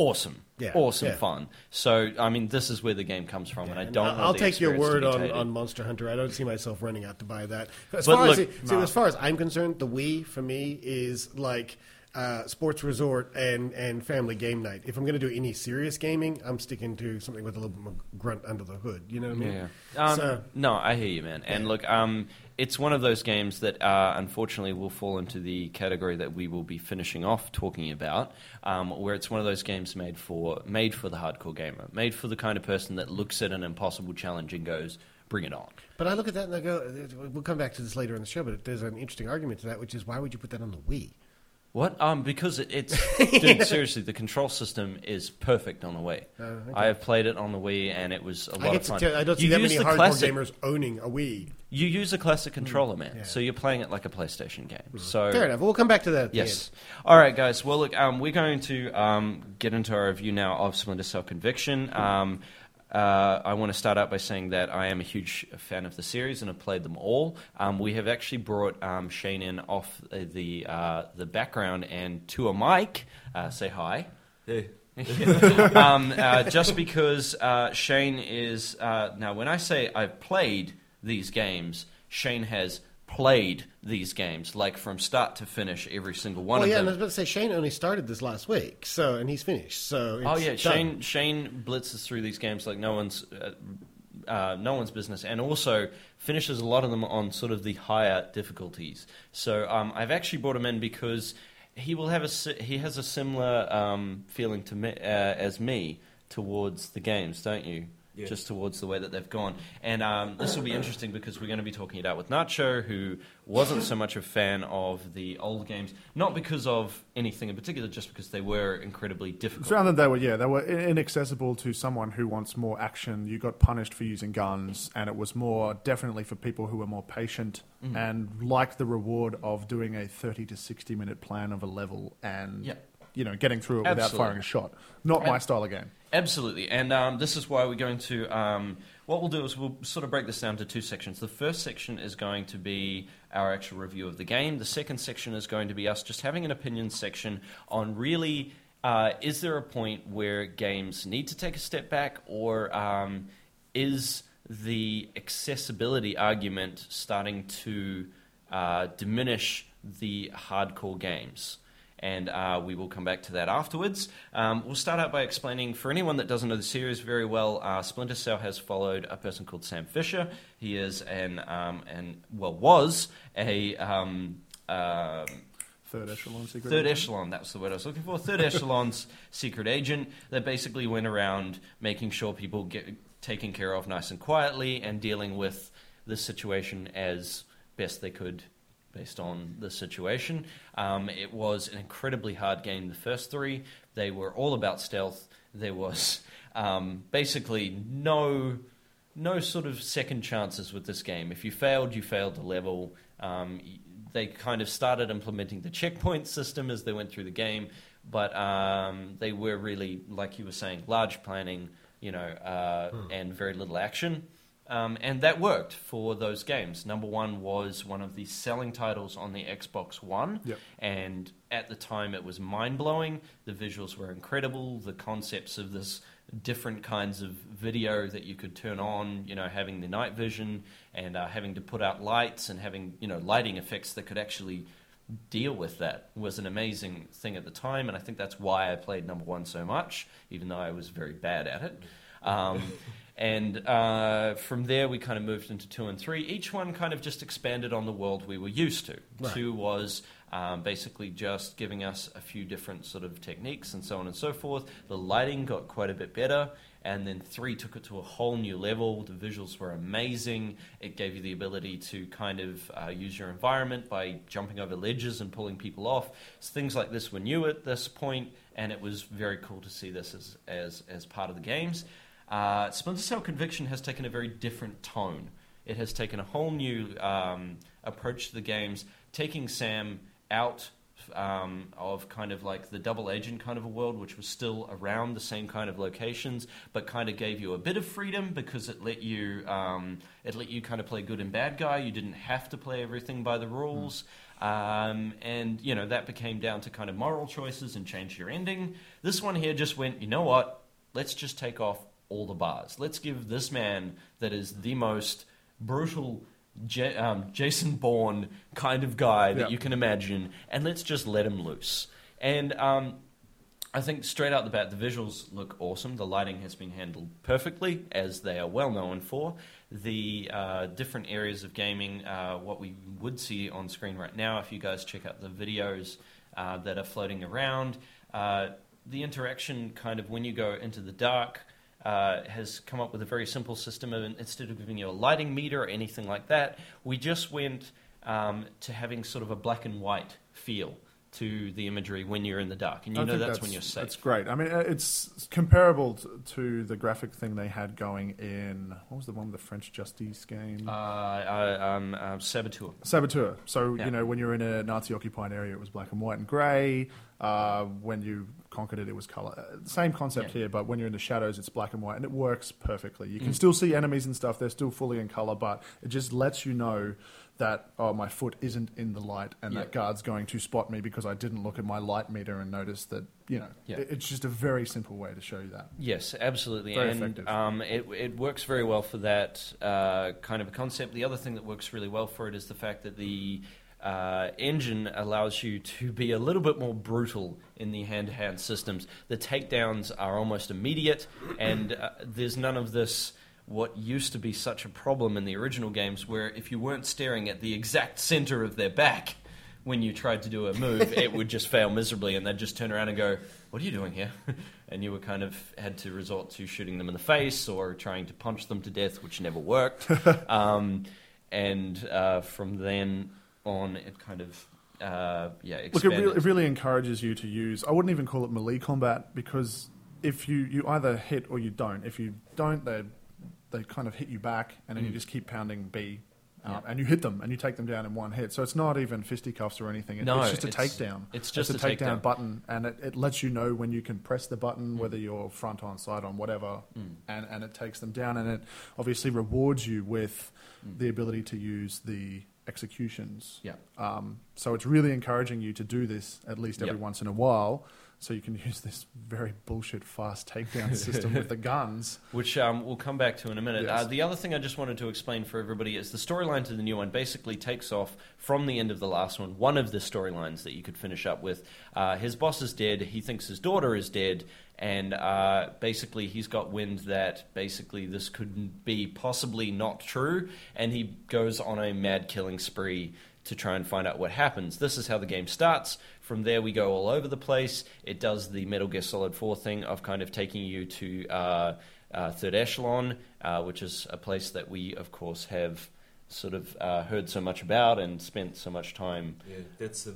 Awesome, Yeah, awesome yeah. fun. So, I mean, this is where the game comes from, and I don't. I'll, I'll take your word on, on Monster Hunter. I don't see myself running out to buy that. As But far look- as see, as far as I'm concerned, the Wii for me is like uh, sports resort and, and family game night. If I'm going to do any serious gaming, I'm sticking to something with a little bit more grunt under the hood. You know what I mean? Yeah. Um, so, no, I hear you, man. And look, um, it's one of those games that uh, unfortunately will fall into the category that we will be finishing off talking about, um, where it's one of those games made for made for the hardcore gamer, made for the kind of person that looks at an impossible challenge and goes, "Bring it on." but I look at that and I go, we'll come back to this later in the show, but there's an interesting argument to that, which is why would you put that on the Wii? What? Um, because it, it's dude. Seriously, the control system is perfect on the Wii. Oh, okay. I have played it on the Wii, and it was a lot I, of fun. tell, I don't see You that many hardcore classic- gamers owning a Wii. You use a classic controller, man. yeah. So you're playing it like a PlayStation game. So Fair enough. We'll come back to that. Yes. All right, guys. Well, look, um, we're going to um, get into our review now of Splinter Cell Conviction. Um, uh, I want to start out by saying that I am a huge fan of the series and have played them all. Um, we have actually brought um, Shane in off uh, the uh, the background and to a mic. Uh, say hi. Hey. um, uh, just because uh, Shane is uh, now, when I say I've played these games, Shane has played these games like from start to finish, every single one well, of yeah, them. and I was about to say Shane only started this last week, so and he's finished. So it's Oh yeah, done. Shane Shane blitzes through these games like no one's uh, uh, no one's business, and also finishes a lot of them on sort of the higher difficulties. So um, I've actually brought him in because he will have a he has a similar um, feeling to me uh, as me towards the games, don't you? Yeah. Just towards the way that they've gone, and um, this will be interesting because we're going to be talking it out with Nacho, who wasn't so much a fan of the old games, not because of anything in particular, just because they were incredibly difficult. It's rather than they were, yeah, they were inaccessible to someone who wants more action. You got punished for using guns, and it was more definitely for people who were more patient Mm. and liked the reward of doing a thirty to sixty minute plan of a level and Yeah. You know getting through it without firing a shot. Not my style of game. Absolutely, and um, this is why we're going to. Um, what we'll do is we'll sort of break this down to two sections. The first section is going to be our actual review of the game. The second section is going to be us just having an opinion section on really. Uh, is there a point where games need to take a step back, or um, is the accessibility argument starting to uh, diminish the hardcore games? And uh, we will come back to that afterwards. Um, we'll start out by explaining, for anyone that doesn't know the series very well, uh, Splinter Cell has followed a person called Sam Fisher. He is an, um, an well, was a um, um Third echelon secret. Third agent. echelon, that's the word I was looking for. Third echelon's secret agent that basically went around making sure people get taken care of nice and quietly and dealing with the situation as best they could based on the situation. Um, it was an incredibly hard game, the first three. They were all about stealth. There was um, basically no no sort of second chances with this game. If you failed, you failed the level. Um, they kind of started implementing the checkpoint system as they went through the game, but um, they were really, like you were saying, large planning, you know, uh, and very little action. Um, and that worked for those games. Number one was one of the selling titles on the Xbox One, Yep. and at the time it was mind blowing. The visuals were incredible. The concepts of this different kinds of video that you could turn on, you know, having the night vision and uh, having to put out lights and having you know lighting effects that could actually deal with that was an amazing thing at the time, and I think that's why I played number one so much, even though I was very bad at it. Um, and uh, from there, we kind of moved into two and three. Each one kind of just expanded on the world we were used to. Right. Two was um, basically just giving us a few different sort of techniques and so on and so forth. The lighting got quite a bit better. And then three took it to a whole new level. The visuals were amazing. It gave you the ability to kind of uh, use your environment by jumping over ledges and pulling people off. So things like this were new at this point, and it was very cool to see this as, as, as part of the games. Uh, Splinter Cell Conviction has taken a very different tone. It has taken a whole new um, approach to the games, taking Sam out um, of kind of like the double agent kind of a world, which was still around the same kind of locations, but kind of gave you a bit of freedom because it let you um, it let you kind of play good and bad guy. You didn't have to play everything by the rules. Um, and you know that became down to kind of moral choices and change your ending. This one here just went, you know what? Let's just take off all the bars. Let's give this man that is the most brutal J- um, Jason Bourne kind of guy that Yeah. you can imagine, and let's just let him loose. And um, I think straight out the bat, the visuals look awesome. The lighting has been handled perfectly, as they are well known for. The uh, different areas of gaming, uh, what we would see on screen right now, if you guys check out the videos uh, that are floating around, uh, the interaction kind of when you go into the dark uh, has come up with a very simple system. Of, instead of giving you a lighting meter or anything like that, we just went um, to having sort of a black and white feel to the imagery when you're in the dark, and you I know think that's, when you're safe. That's great. I mean, uh, it's comparable to the graphic thing they had going in what was the one with the French Justice game? Uh, uh, um, uh, Saboteur. Saboteur. So Yeah. you know, when you're in a Nazi-occupied area, it was black and white and grey. Uh, when you conquered it, it was color. Same concept Yeah. here, but when you're in the shadows, it's black and white, and it works perfectly. You Mm. can still see enemies and stuff; they're still fully in color, but it just lets you know that oh, my foot isn't in the light, and Yeah. that guard's going to spot me because I didn't look at my light meter and notice that. You know, Yeah. it's just a very simple way to show you that. Yes, absolutely, Very and effective. um, it, it works very well for that uh, kind of a concept. The other thing that works really well for it is the fact that the uh, engine allows you to be a little bit more brutal in the hand-to-hand systems. The takedowns are almost immediate, and uh, there's none of this. What used to be such a problem in the original games, where if you weren't staring at the exact center of their back when you tried to do a move, it would just fail miserably, and they'd just turn around and go, "What are you doing here?" and you were kind of had to resort to shooting them in the face or trying to punch them to death, which never worked. um, and uh, from then on, it kind of uh, yeah Look, it expanded. really, it really encourages you to use. I wouldn't even call it melee combat because if you, you either hit or you don't. If you don't, they they kind of hit you back, and then you Mm. just keep pounding B, Yeah. and you hit them, and you take them down in one hit. So it's not even fisticuffs or anything. It- No, it's just a it's- takedown. it's just a a takedown. takedown button, and it, it lets you know when you can press the button, whether you're front on, side on, whatever, Mm. and and it takes them down, and it obviously rewards you with Mm. the ability to use the executions. Yeah. Um, so it's really encouraging you to do this at least every Yep. once in a while, so you can use this very bullshit fast takedown system with the guns. which um, we'll come back to in a minute. Yes. Uh, the other thing I just wanted to explain for everybody is the storyline to the new one basically takes off from the end of the last one. One of the storylines that you could finish up with. Uh, his boss is dead. He thinks his daughter is dead. And uh, basically, he's got wind that basically this could be possibly not true. And he goes on a mad killing spree to try and find out what happens. This is how the game starts. From there, we go all over the place. It does the Metal Gear Solid 4 thing of kind of taking you to uh, uh, Third Echelon, uh, which is a place that we, of course, have sort of uh, heard so much about and spent so much time. Yeah, that's the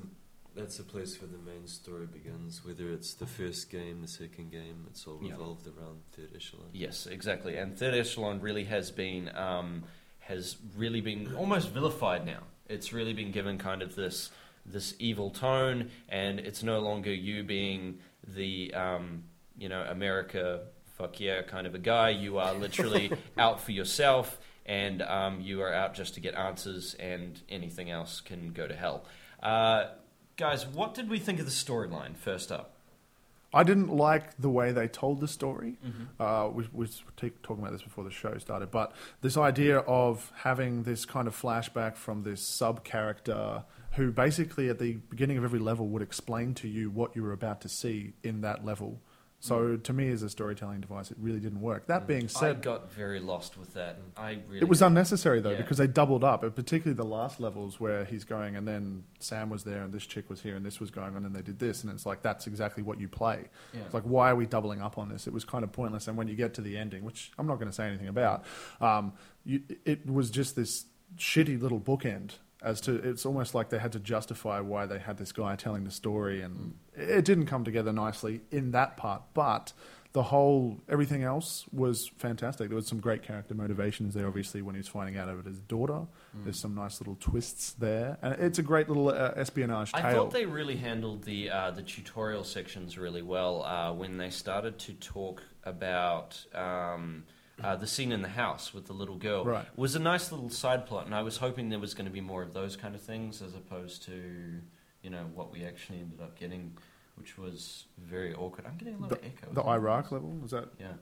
that's the place where the main story begins. Whether it's the first game, the second game, it's all Yeah. revolved around third echelon. Yes, exactly. And Third Echelon really has been um, has really been almost vilified now. It's really been given kind of this this evil tone, and it's no longer you being the um, you know America fuck yeah kind of a guy. You are literally out for yourself, and um, you are out just to get answers, and anything else can go to hell. Uh, guys, what did we think of the storyline? First up. I didn't like the way they told the story. Mhm. Uh, we we was talking about this before the show started, but this idea of having this kind of flashback from this sub character who basically at the beginning of every level would explain to you what you were about to see in that level. So to me, as a storytelling device, it really didn't work. That being said, I got very lost with that. I really it was unnecessary though Yeah. because they doubled up, and particularly the last levels where he's going, and then Sam was there, and this chick was here, and this was going on, and they did this, and it's like that's exactly what you play. Yeah. It's like why are we doubling up on this? It was kind of pointless. And when you get to the ending, which I'm not going to say anything about, um, you, it was just this shitty little bookend. As to, it's almost like they had to justify why they had this guy telling the story, and it didn't come together nicely in that part. But the whole everything else was fantastic. There was some great character motivations there. Obviously, when he was finding out about his daughter, Mm. there's some nice little twists there, and it's a great little uh, espionage I tale. thought they really handled the uh, the tutorial sections really well uh, when they started to talk about um, uh, the scene in the house with the little girl. Right. Was a nice little side plot, and I was hoping there was going to be more of those kind of things as opposed to you know what we actually ended up getting, which was very awkward. I'm getting a lot the, of echo. the Iraq level was that? Yeah.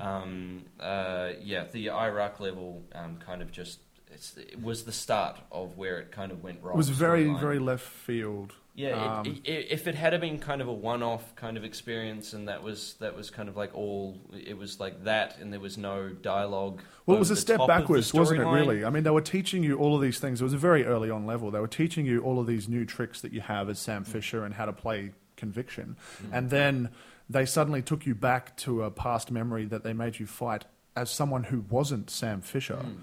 Um, uh, yeah, the Iraq level um, kind of just it's, it was the start of where it kind of went wrong. It was very, very left field. Yeah, Um, it, it, if it had been kind of a one-off kind of experience, and that was that was kind of like all it was like that, and there was no dialogue. Well, it was a step top of the backwards, wasn't it? Really? I mean, they were teaching you all of these things. It was a very early on level. They were teaching you all of these new tricks that you have as Mm. Sam Fisher and how to play conviction, and then they suddenly took you back to a past memory that they made you fight as someone who wasn't Sam Fisher. Mm.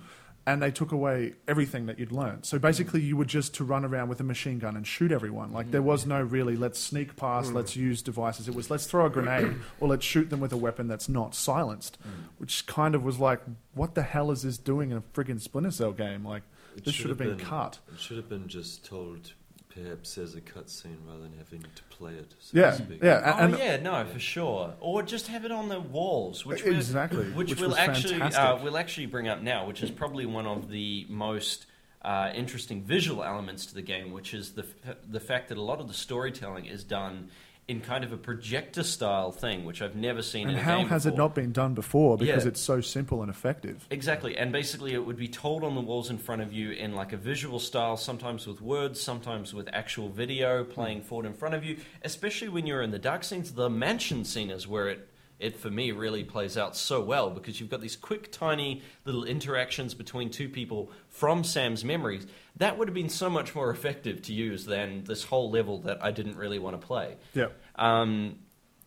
And they took away everything that you'd learned. So basically, you were just to run around with a machine gun and shoot everyone. Like there was no really let's sneak past, Mm. let's use devices. It was let's throw a grenade or let's shoot them with a weapon that's not silenced, Mm. which kind of was like, what the hell is this doing in a friggin' Splinter Cell game? Like this should have been, cut. It should have been just told, perhaps as a cutscene rather than having to play it. So Yeah, to speak. yeah, Oh and- yeah, no, for sure. Or just have it on the walls, which we'll- Exactly, which, which we'll actually uh, we'll actually bring up now, which is probably one of the most uh, interesting visual elements to the game, which is the f- the fact that a lot of the storytelling is done in kind of a projector style thing, which I've never seen. And in a how has it not been done before? Because Yeah. it's so simple and effective. Exactly, and basically it would be told on the walls in front of you in like a visual style, sometimes with words, sometimes with actual video playing forward in front of you. Especially when you're in the dark scenes, the mansion scene is where it it for me really plays out so well because you've got these quick, tiny little interactions between two people from Sam's memories. That would have been so much more effective to use than this whole level that I didn't really want to play. Yeah. Um,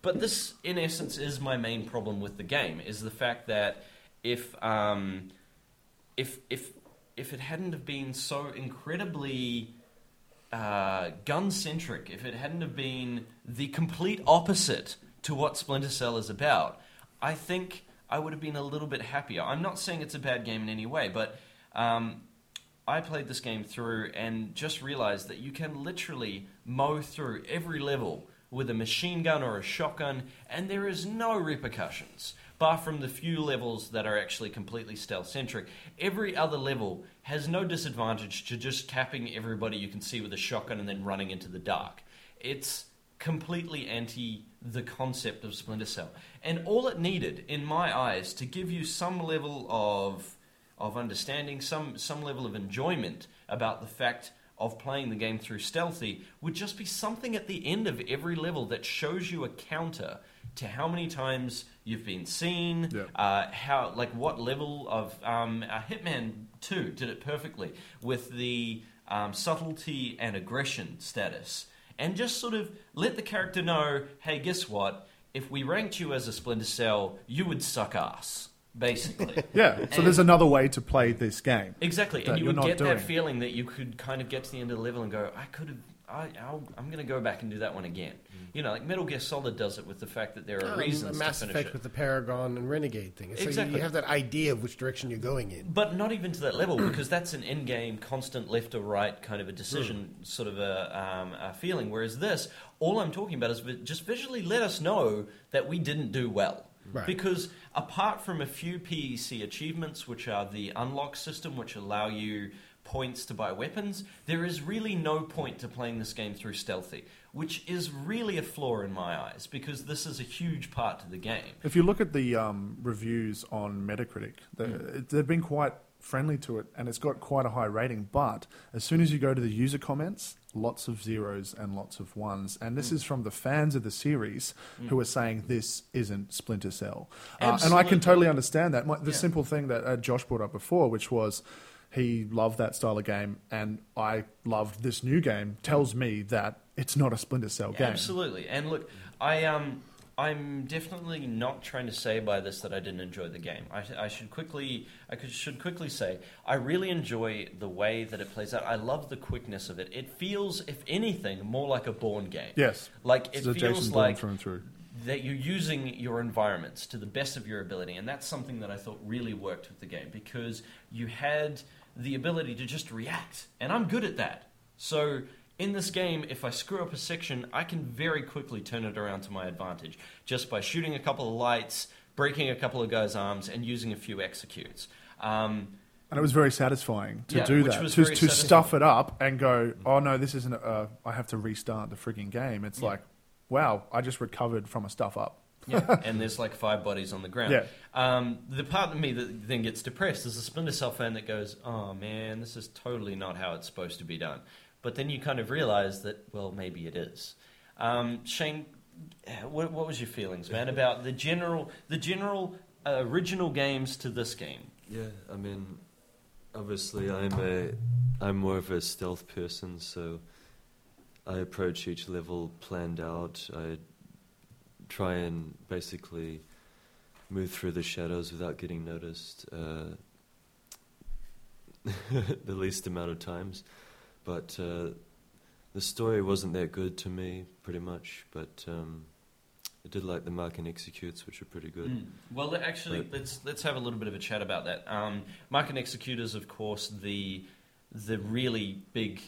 but this, in essence, is my main problem with the game: is the fact that if um, if if if it hadn't have been so incredibly uh, gun centric, if it hadn't have been the complete opposite to what Splinter Cell is about, I think I would have been a little bit happier. I'm not saying it's a bad game in any way, but um, I played this game through and just realized that you can literally mow through every level with a machine gun or a shotgun, and there is no repercussions, bar from the few levels that are actually completely stealth centric. Every other level has no disadvantage to just capping everybody you can see with a shotgun and then running into the dark. It's completely anti the concept of Splinter Cell. And all it needed, in my eyes, to give you some level of of understanding, some some level of enjoyment about the fact of playing the game through stealthy would just be something at the end of every level that shows you a counter to how many times you've been seen, uh, how like what level of um, uh, Hitman Two did it perfectly with the um, subtlety and aggression status, and just sort of let the character know, hey, guess what? if we ranked you as a Splinter Cell, you would suck ass, basically. Yeah, so And- there's another way to play this game. Exactly, and you would get doing. that feeling that you could kind of get to the end of the level and go, I could have. I, I'll, I'm going to go back and do that one again. You know, like Metal Gear Solid does it with the fact that there are Um, reasons Mass to finish Effect it. with the Paragon and Renegade thing. So you- Exactly. you have that idea of which direction you're going in. But not even to that level, because that's an in-game, constant left or right kind of a decision, Hmm. sort of a, um, a feeling. Whereas this, all I'm talking about is just visually let us know that we didn't do well. Right. Because apart from a few PEC achievements, which are the unlock system, which allow you points to buy weapons, there is really no point to playing this game through stealthy, which is really a flaw in my eyes, because this is a huge part to the game. If you look at the um, reviews on Metacritic, it- they've been quite friendly to it, and it's got quite a high rating. But as soon as you go to the user comments, lots of zeros and lots of ones, and this Mm. is from the fans of the series Mm. who are saying this isn't Splinter Cell, uh, and I can totally understand that. My, the Yeah. simple thing that uh, Josh brought up before, which was. He loved that style of game, and I loved this new game. Tells me that it's not a Splinter Cell game. Absolutely. And look, I um, I'm definitely not trying to say by this that I didn't enjoy the game. I, I should quickly, I could, should quickly say, I really enjoy the way that it plays out. I love the quickness of it. It feels, if anything, more like a Bourne game. Yes. like It's it feels Jason like through and through. that you're using your environments to the best of your ability, and that's something that I thought really worked with the game because you had the ability to just react, and I'm good at that. So in this game, if I screw up a section, I can very quickly turn it around to my advantage just by shooting a couple of lights, breaking a couple of guys' arms, and using a few executes. Um, And it was very satisfying to Yeah, do that, to, to stuff it up and go, oh no, this isn't. A, I have to restart the frigging game. It's like, wow, I just recovered from a stuff up. Yeah, and there's like five bodies on the ground. Yeah. Um, the part of me that then gets depressed is a Splinter Cell fan that goes, "Oh man, this is totally not how it's supposed to be done." But then you kind of realize that, well, maybe it is. Um, Shane, what, what was your feelings, man, about the general, the general uh, original games to this game? Yeah, I mean, obviously, I'm a, I'm more of a stealth person, so I approach each level planned out. I try and basically move through the shadows without getting noticed uh, the least amount of times. But uh, the story wasn't that good to me, pretty much. But um, I did like the mark and executes, which are pretty good. Mm. Well, actually, But- let's let's have a little bit of a chat about that. Um, Mark and Execute is, of course, the the really big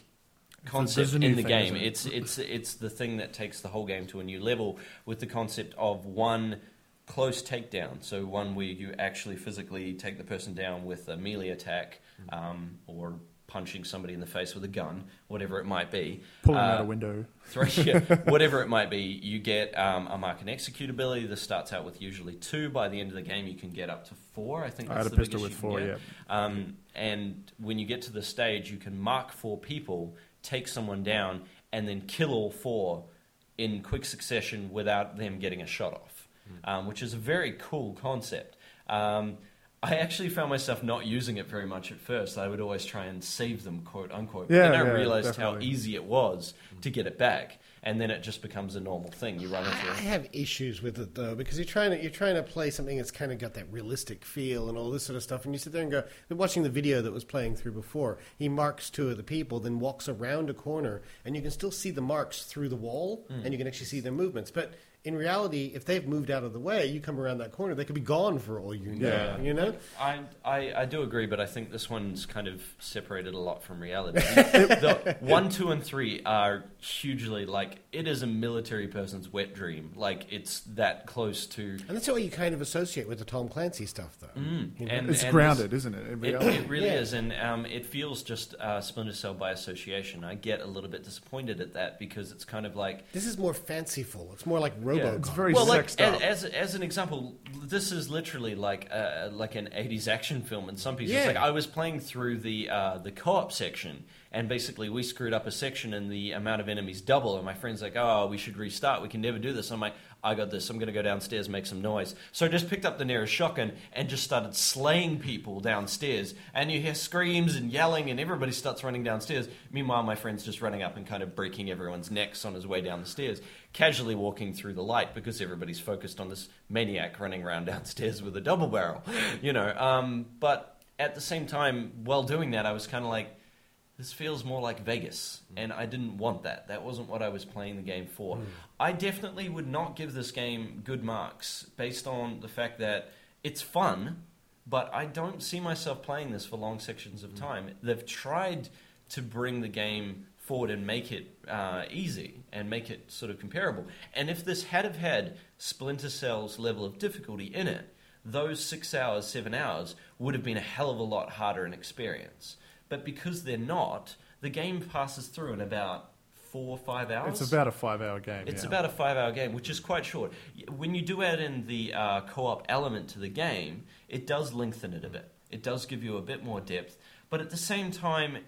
concept in the game. it? It's it's it's the thing that takes the whole game to a new level with the concept of one close takedown. So one where you actually physically take the person down with a melee attack um, or punching somebody in the face with a gun, whatever it might be. Pulling out Uh, a window. Three, yeah, whatever it might be, you get um, a mark and execute ability. This starts out with usually two. By the end of the game, you can get up to four. I think I that's had a the pistol with four, get. Um, and when you get to the stage, you can mark four people, take someone down, and then kill all four in quick succession without them getting a shot off, um, which is a very cool concept. Um, I actually found myself not using it very much at first. I would always try and save them, quote unquote. But Yeah, then I yeah, realized definitely. how easy it was to get it back, and then it just becomes a normal thing. You run into I it. have issues with it though because you're trying to you're trying to play something that's kind of got that realistic feel and all this sort of stuff, and you sit there and go. Watching the video that was playing through before, he marks two of the people, then walks around a corner, and you can still see the marks through the wall, Hmm. and you can actually see their movements. But in reality, if they've moved out of the way, you come around that corner, they could be gone for all you know. Yeah. You know. I, I, I do agree, but I think this one's kind of separated a lot from reality. the one, two, and three are hugely like it is a military person's wet dream. Like it's that close to. And that's what you kind of associate with the Tom Clancy stuff, though. Mm. You know? And- It's and grounded, this- isn't it, in It, it really Yeah. is, and um, it feels just uh, Splinter Cell by association. I get a little bit disappointed at that because it's kind of like This is more fanciful. It's more like RoboCop. It's very well, like, as, as as an example, this is literally like uh, like an '80s action film in some pieces. Yeah. Like I was playing through the uh, the co-op section, and basically we screwed up a section, and the amount of enemies double. And my friend's like, "Oh, we should restart. We can never do this." I'm like, I got this. I'm going to go downstairs, make some noise. So I just picked up the nearest shotgun and just started slaying people downstairs. And you hear screams and yelling, and everybody starts running downstairs. Meanwhile, my friend's just running up and kind of breaking everyone's necks on his way down the stairs, casually walking through the light because everybody's focused on this maniac running around downstairs with a double barrel, you know. Um, but at the same time, while doing that, I was kind of like, this feels more like Vegas, mm. and I didn't want that. That wasn't what I was playing the game for. Mm. I definitely would not give this game good marks based on the fact that it's fun, but I don't see myself playing this for long sections of mm. time. They've tried to bring the game forward and make it uh, easy and make it sort of comparable. And if this had have had Splinter Cell's level of difficulty in it, those six hours, seven hours would have been a hell of a lot harder an experience. But because they're not, the game passes through in about four or five hours. It's about a five-hour game. It's yeah. about a five-hour game, which is quite short. When you do add in the uh, co-op element to the game, it does lengthen it a bit. It does give you a bit more depth, but at the same time,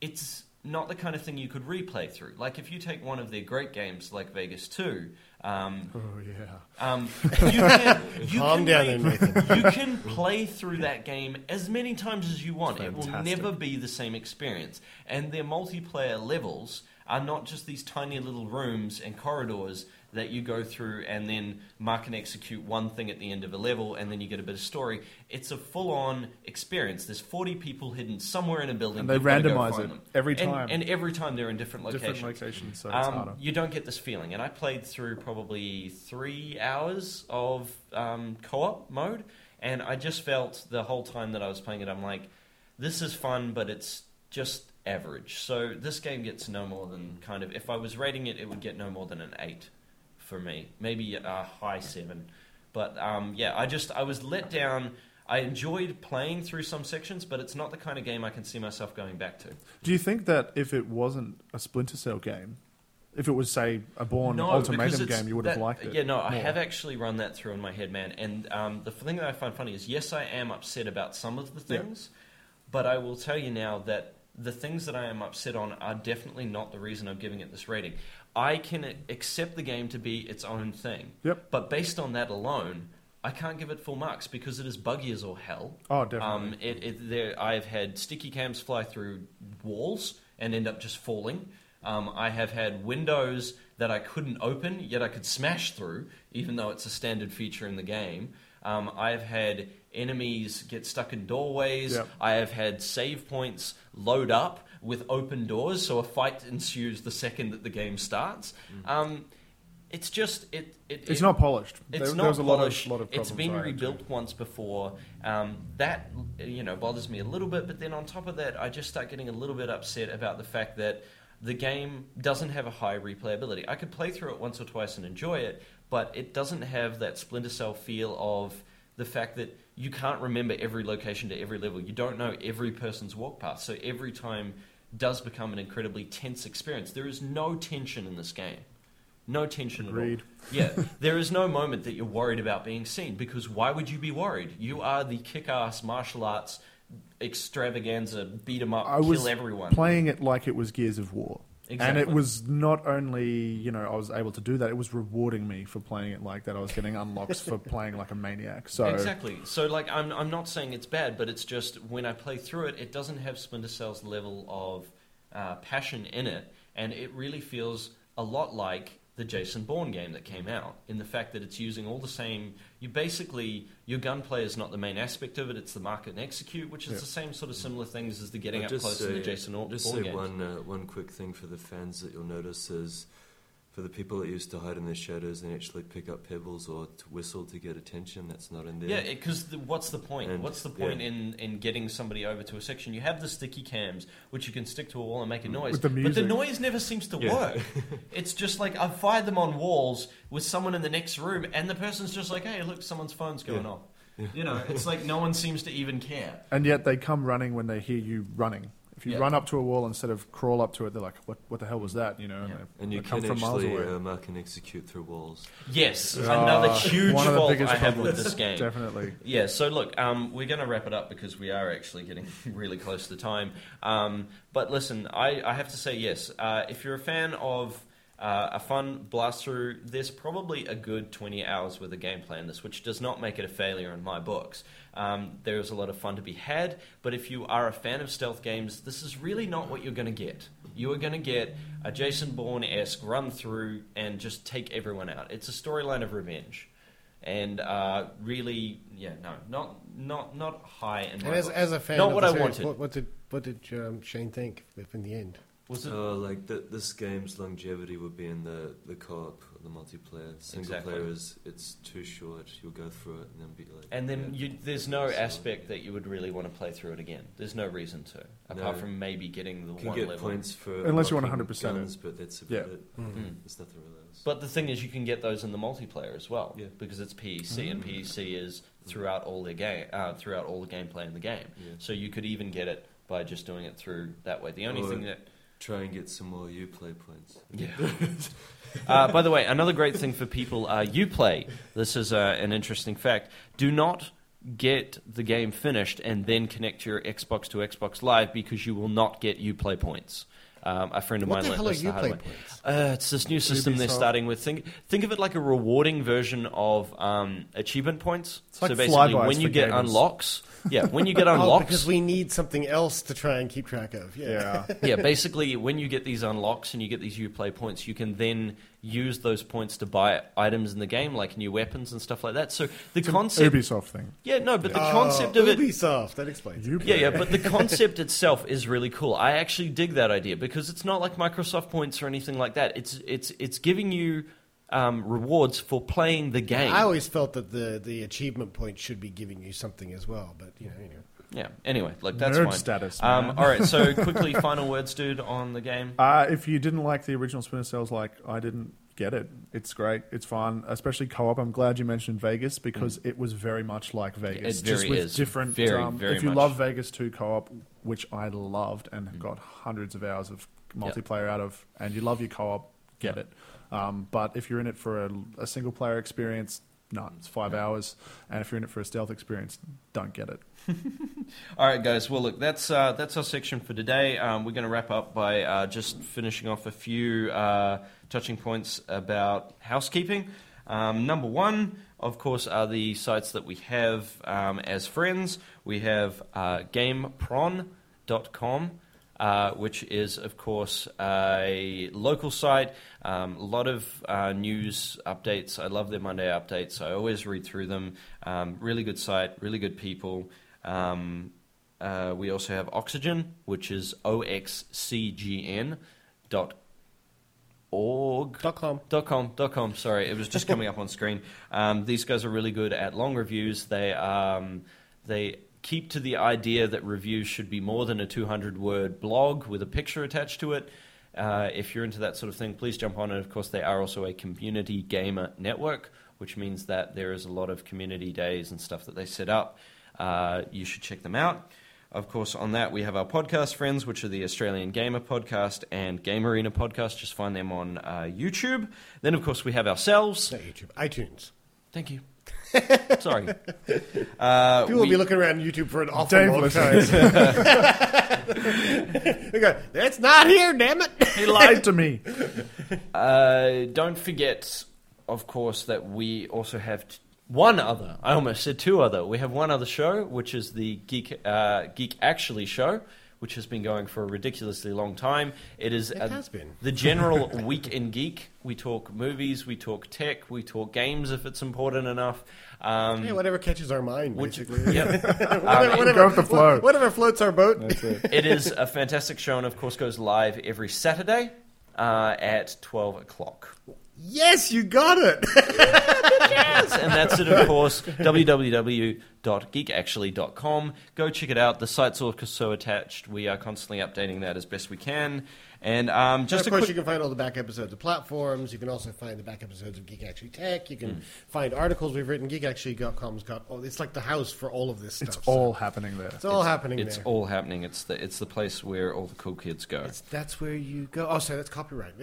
it's not the kind of thing you could replay through. Like if you take one of their great games, like Vegas Two. Um, Oh yeah. um, you can, you Calm can down play, there, You can play through that game as many times as you want. It will never be the same experience. And their multiplayer levels are not just these tiny little rooms and corridors that you go through and then mark and execute one thing at the end of a level and then you get a bit of story. It's a full on experience. There's 40 people hidden somewhere in a building. And they You've gotta go randomise it them. every And- time. And, every time they're in different locations. Different locations, so it's Um, harder. you don't get this feeling. And I played through probably three hours of um, co op mode, and I just felt the whole time that I was playing it, I'm like, this is fun, but it's just average. So this game gets no more than kind of, if I was rating it, it would get no more than an 8 for me. Maybe a high 7. But um, yeah, I just, I was let down. I enjoyed playing through some sections, but it's not the kind of game I can see myself going back to. Do you think that if it wasn't a Splinter Cell game, if it was say a Bourne because Ultimatum game, you would have liked it? Yeah, no, I have actually run that through in my head, man. And um, the thing that I find funny is, yes, I am upset about some of the Yeah. things, but I will tell you now that the things that I am upset on are definitely not the reason I'm giving it this rating. I can accept the game to be its own thing, Yep. but based on that alone, I can't give it full marks because it is buggy as all hell. Oh, definitely. Um, it, it, there, I've had sticky cams fly through walls and end up just falling. Um, I have had windows that I couldn't open, yet I could smash through, even though it's a standard feature in the game. Um, I've had enemies get stuck in doorways. Yep. I have had save points load up with open doors, so a fight ensues the second that the game starts. Um, it's just it. it It's it- not polished. It's There- not there was a lot of- polished. lot of it's problems been I had too. rebuilt once before. Um, that you know bothers me a little bit, but then on top of that, I just start getting a little bit upset about the fact that the game doesn't have a high replayability. I could play through it once or twice and enjoy it, but it doesn't have that Splinter Cell feel of the fact that you can't remember every location to every level. You don't know every person's walk path, so every time does become an incredibly tense experience. There is no tension in this game. No tension Agreed. at all. Yeah, there is no moment that you're worried about being seen because why would you be worried? You are the kick-ass martial arts extravaganza, beat 'em up, I kill was everyone. playing it like it was Gears of War. And it was not only, you know, I was able to do that, it was rewarding me for playing it like that. I was getting unlocks for playing like a maniac. So Exactly. So, like, I'm I'm not saying it's bad, but it's just when I play through it, it doesn't have Splinter Cell's level of uh, passion in it, and it really feels a lot like the Jason Bourne game that came out in the fact that it's using all the same. You basically your gunplay is not the main aspect of it; it's the mark and execute, which is Yeah. the same sort of similar things as the getting I'll up just close in say- the Jason Bourne Just Bourne say games. one uh, one quick thing for the fans that you'll notice is for the people that used to hide in the shadows and actually pick up pebbles or to whistle to get attention. That's not in there. Yeah, because the, what's the point? And- what's the point yeah. in, in getting somebody over to a section? You have the sticky cams, which you can stick to a wall and make a mm. noise, With the but the noise never seems to Yeah. work. it's just like I've fired them on walls with someone in the next room, and the person's just like, "Hey, look, someone's phone's going Yeah. off." You know, it's like no one seems to even care. and yet they come running when they hear you running. If you Yeah. run up to a wall instead of crawl up to it, they're like, "What? What the hell was that?" You know, Yeah. they, and you can from miles actually away. uh, mark and execute through walls. Yes, Uh, another huge one of the fault I have with this game. Definitely. Yeah, so look, um, we're going to wrap it up because we are actually getting really close to time. Um, but listen, I, I have to say yes. Uh, if you're a fan of Uh, a fun blast through. There's probably a good 20 hours worth of gameplay in this, which does not make it a failure in my books. Um, there's a lot of fun to be had, but if you are a fan of stealth games, this is really not what you're going to get. You are going to get a Jason Bourne esque run through and just take everyone out. It's a storyline of revenge. And uh, really, yeah, no, not not not high in And as, as a fan, not of what I series, wanted. What, what did what did um, Shane think in the end? Was it? Uh, like th- this game's longevity would be in the the co-op, the multiplayer. Single Exactly. player is it's too short. You'll go through it and then be like. And then yeah. you, there's no aspect that you would really want to play through it again. There's no reason to, apart No. from maybe getting the You can one get level. points for Unless you want 100% but that's about Yeah. it. Mhm. There's nothing really else. But the thing is, you can get those in the multiplayer as well, Yeah. because it's PEC, and PEC is throughout all the game, uh, throughout all the gameplay in the game. Yeah. So you could even get it by just doing it through that way. The only Or thing that try and get some more Uplay points. Yeah. uh, by the way, another great thing for people, uh, Uplay. This is uh, an interesting fact. Do not get the game finished and then connect your Xbox to Xbox Live because you will not get Uplay points. Um, a friend of What mine the learnt hell are this the hard Uplay way. points? Uh, it's this new system they're starting with. Think think of it like a rewarding version of um, achievement points. It's like so basically, when you get gamers. unlocks, yeah, when you get Oh, unlocks, because we need something else to try and keep track of. Yeah. Yeah. yeah, basically, when you get these unlocks and you get these Uplay points, you can then use those points to buy items in the game, like new weapons and stuff like that. So the concept, Ubisoft thing. yeah, no, but the Oh, concept of it, Ubisoft. That explains. it. Uplay. yeah, yeah, but the concept itself is really cool. I actually dig that idea because it's not like Microsoft points or anything like that. It's it's it's giving you um, rewards for playing the game. I always felt that the, the achievement point should be giving you something as well, but you know, you know. yeah. Anyway, like that's Nerd fine. status, Um, all right, so quickly, final words, dude, on the game. Uh, if you didn't like the original Splinter Cells, like I didn't get it. It's great. It's fun, especially co-op. I'm glad you mentioned Vegas because it was very much like Vegas, It just very with is. different. Very, um, very if you much. love Vegas 2 co-op, which I loved and got hundreds of hours of multiplayer out of, and you love your co-op, get it. Um, but if you're in it for a, a single player experience, no, it's five hours. And if you're in it for a stealth experience, don't get it. All right, guys. Well, look, that's uh, that's our section for today. Um, we're going to wrap up by uh, just finishing off a few uh, touching points about housekeeping. Um, number one, of course, are the sites that we have um, as friends. We have uh, GamePron.com. Uh, which is, of course, a local site. Um, a lot of uh, news updates. I love their Monday updates. I always read through them. Um, really good site, really good people. Um, uh, we also have Oxygen, which is oxcgn dot org Dot com. dot com dot com. Sorry, it was just coming up on screen. Um, these guys are really good at long reviews. They um, they keep to the idea that reviews should be more than a 200 word blog with a picture attached to it. Uh, if you're into that sort of thing, please jump on it. Of course, they are also a community gamer network, which means that there is a lot of community days and stuff that they set up. Uh, you should check them out. Of course, on that, we have our podcast friends, which are the Australian Gamer Podcast and Game Arena Podcast. Just find them on uh, YouTube. Then, of course, we have ourselves. YouTube. iTunes. Thank you. Sorry. Uh, People will be looking around YouTube for an awful Dave long listens. time. they go, That's not here, damn it. He lied to me. Uh, don't forget, of course, that we also have t- one other. I almost said two other. We have one other show, which is the Geek uh, Geek Actually show, which has been going for a ridiculously long time. It is It a- has been. the general week in geek. We talk movies, we talk tech, we talk games if it's important enough. Um, Yeah, whatever catches our mind, Which- basically. yeah. whatever, Um, whatever, Go with the flow. whatever floats our boat. it is a fantastic show, and of course goes live every Saturday uh, at twelve o'clock. Yes, you got it. Yes, and that's it, of course, www.geekactually.com. Go check it out. The site's also attached. We are constantly updating that as best we can. And um, Just just of course, quick... you can find all the back episodes of platforms. You can also find the back episodes of Geek Actually Tech. You Mm. can find articles we've written. GeekActually.com's got. Oh, it's like the house for all of this stuff. It's so all happening there. It's all happening It's there. all happening. It's the it's the place where all the cool kids go. It's- that's where you go. Oh, sorry, that's copyright.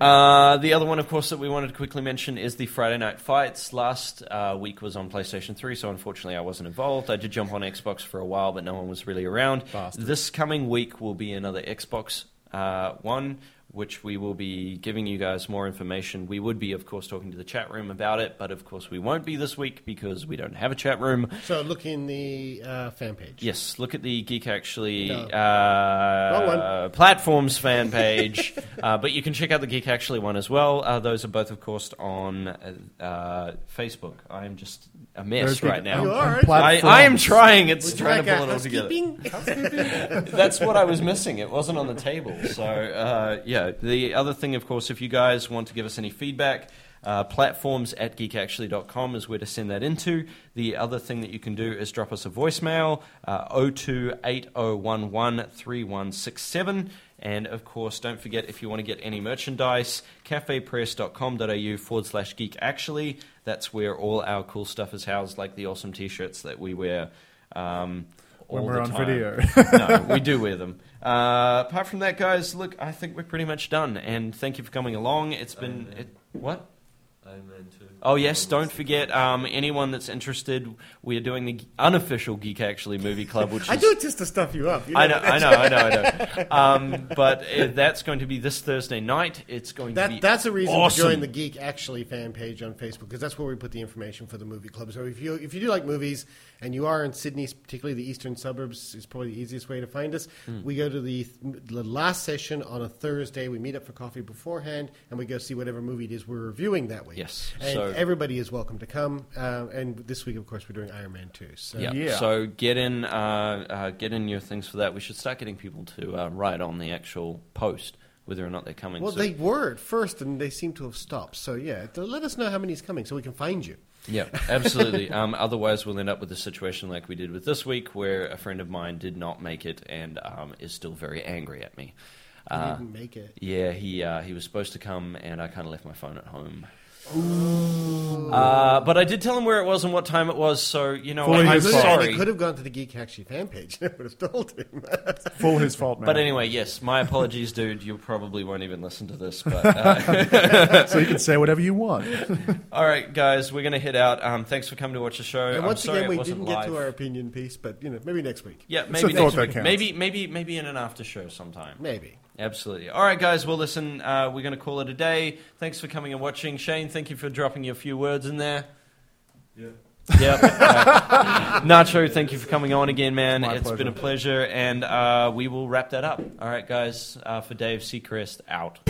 Uh, the other one, of course, that we wanted to quickly mention is the Friday Night Fights. Last uh, week was on PlayStation 3, so unfortunately I wasn't involved. I did jump on Xbox for a while, but no one was really around. Bastard. This coming week will be another Xbox uh, one. which we will be giving you guys more information. We would be, of course, talking to the chat room about it, but of course, we won't be this week because we don't have a chat room. So look in the uh, fan page. Yes, look at the Geek Actually No. uh, platforms fan page, uh, but you can check out the Geek Actually one as well. Uh, those are both, of course, on uh, Facebook. I am just a mess right now. You are, I. I am trying. It's Would trying like to pull it all together. That's what I was missing. It wasn't on the table. So, uh, yeah. The other thing, of course, if you guys want to give us any feedback, uh, platforms at geekactually.com is where to send that into. The other thing that you can do is drop us a voicemail, uh, 0280113167. And of course, don't forget if you want to get any merchandise, cafepress.com.au forward slash geek actually. That's where all our cool stuff is housed, like the awesome t shirts that we wear. Um, When all we're the on time. video. no, we do wear them. Uh, apart from that, guys, look, I think we're pretty much done. And thank you for coming along. It's been it, what? Iron Man 2. Oh yes, don't forget um, anyone that's interested. We are doing the unofficial Geek Actually Movie Club, which is I do it just to stuff you up. You I know. I know, I know, I know. Um, but uh, that's going to be this Thursday night. It's going to be that's a reason awesome. to join the Geek Actually fan page on Facebook because that's where we put the information for the movie club. So if you if you do like movies and you are in Sydney, particularly the eastern suburbs, is probably the easiest way to find us. Hmm. We go to the, the last session on a Thursday. We meet up for coffee beforehand and we go see whatever movie it is we're reviewing that week. Yes, and so- everybody is welcome to come. Uh, and this week, of course, we're doing Iron Man two. So Yeah. Yeah. So get in, uh, uh, get in your things for that. We should start getting people to uh, write on the actual post whether or not they're coming. Well, So- they were at first, and they seem to have stopped. So yeah, let us know how many is coming, so we can find you. Yeah, absolutely. um, otherwise, we'll end up with a situation like we did with this week, where a friend of mine did not make it and um, is still very angry at me. You Uh, didn't make it. yeah, he uh, he was supposed to come, and I kind of left my phone at home. Uh, but I did tell him where it was and what time it was, so you know, Fully I'm his Could- fault. and sorry. he could have gone to the Geek Actually fan page. and I would have told him. Full his fault, man. But anyway, yes, my apologies, dude. You probably won't even listen to this, but. Uh, so you can say whatever you want. All right, guys, we're going to head out. Um, thanks for coming to watch the show. and I'm once sorry again, it we wasn't didn't get live. to our opinion piece, but you know, maybe next week. Yeah, It's maybe thought next that week. counts. Maybe, maybe, maybe in an after show sometime. Maybe. Absolutely. All right, guys. Well, listen, uh, we're going to call it a day. Thanks for coming and watching. Shane, thank you for dropping your few words in there. Yeah. Yep. Uh, Nacho, thank you for coming on again, man. My It's been a pleasure, and uh, we will wrap that up. All right, guys. Uh, for Dave Seacrest, out.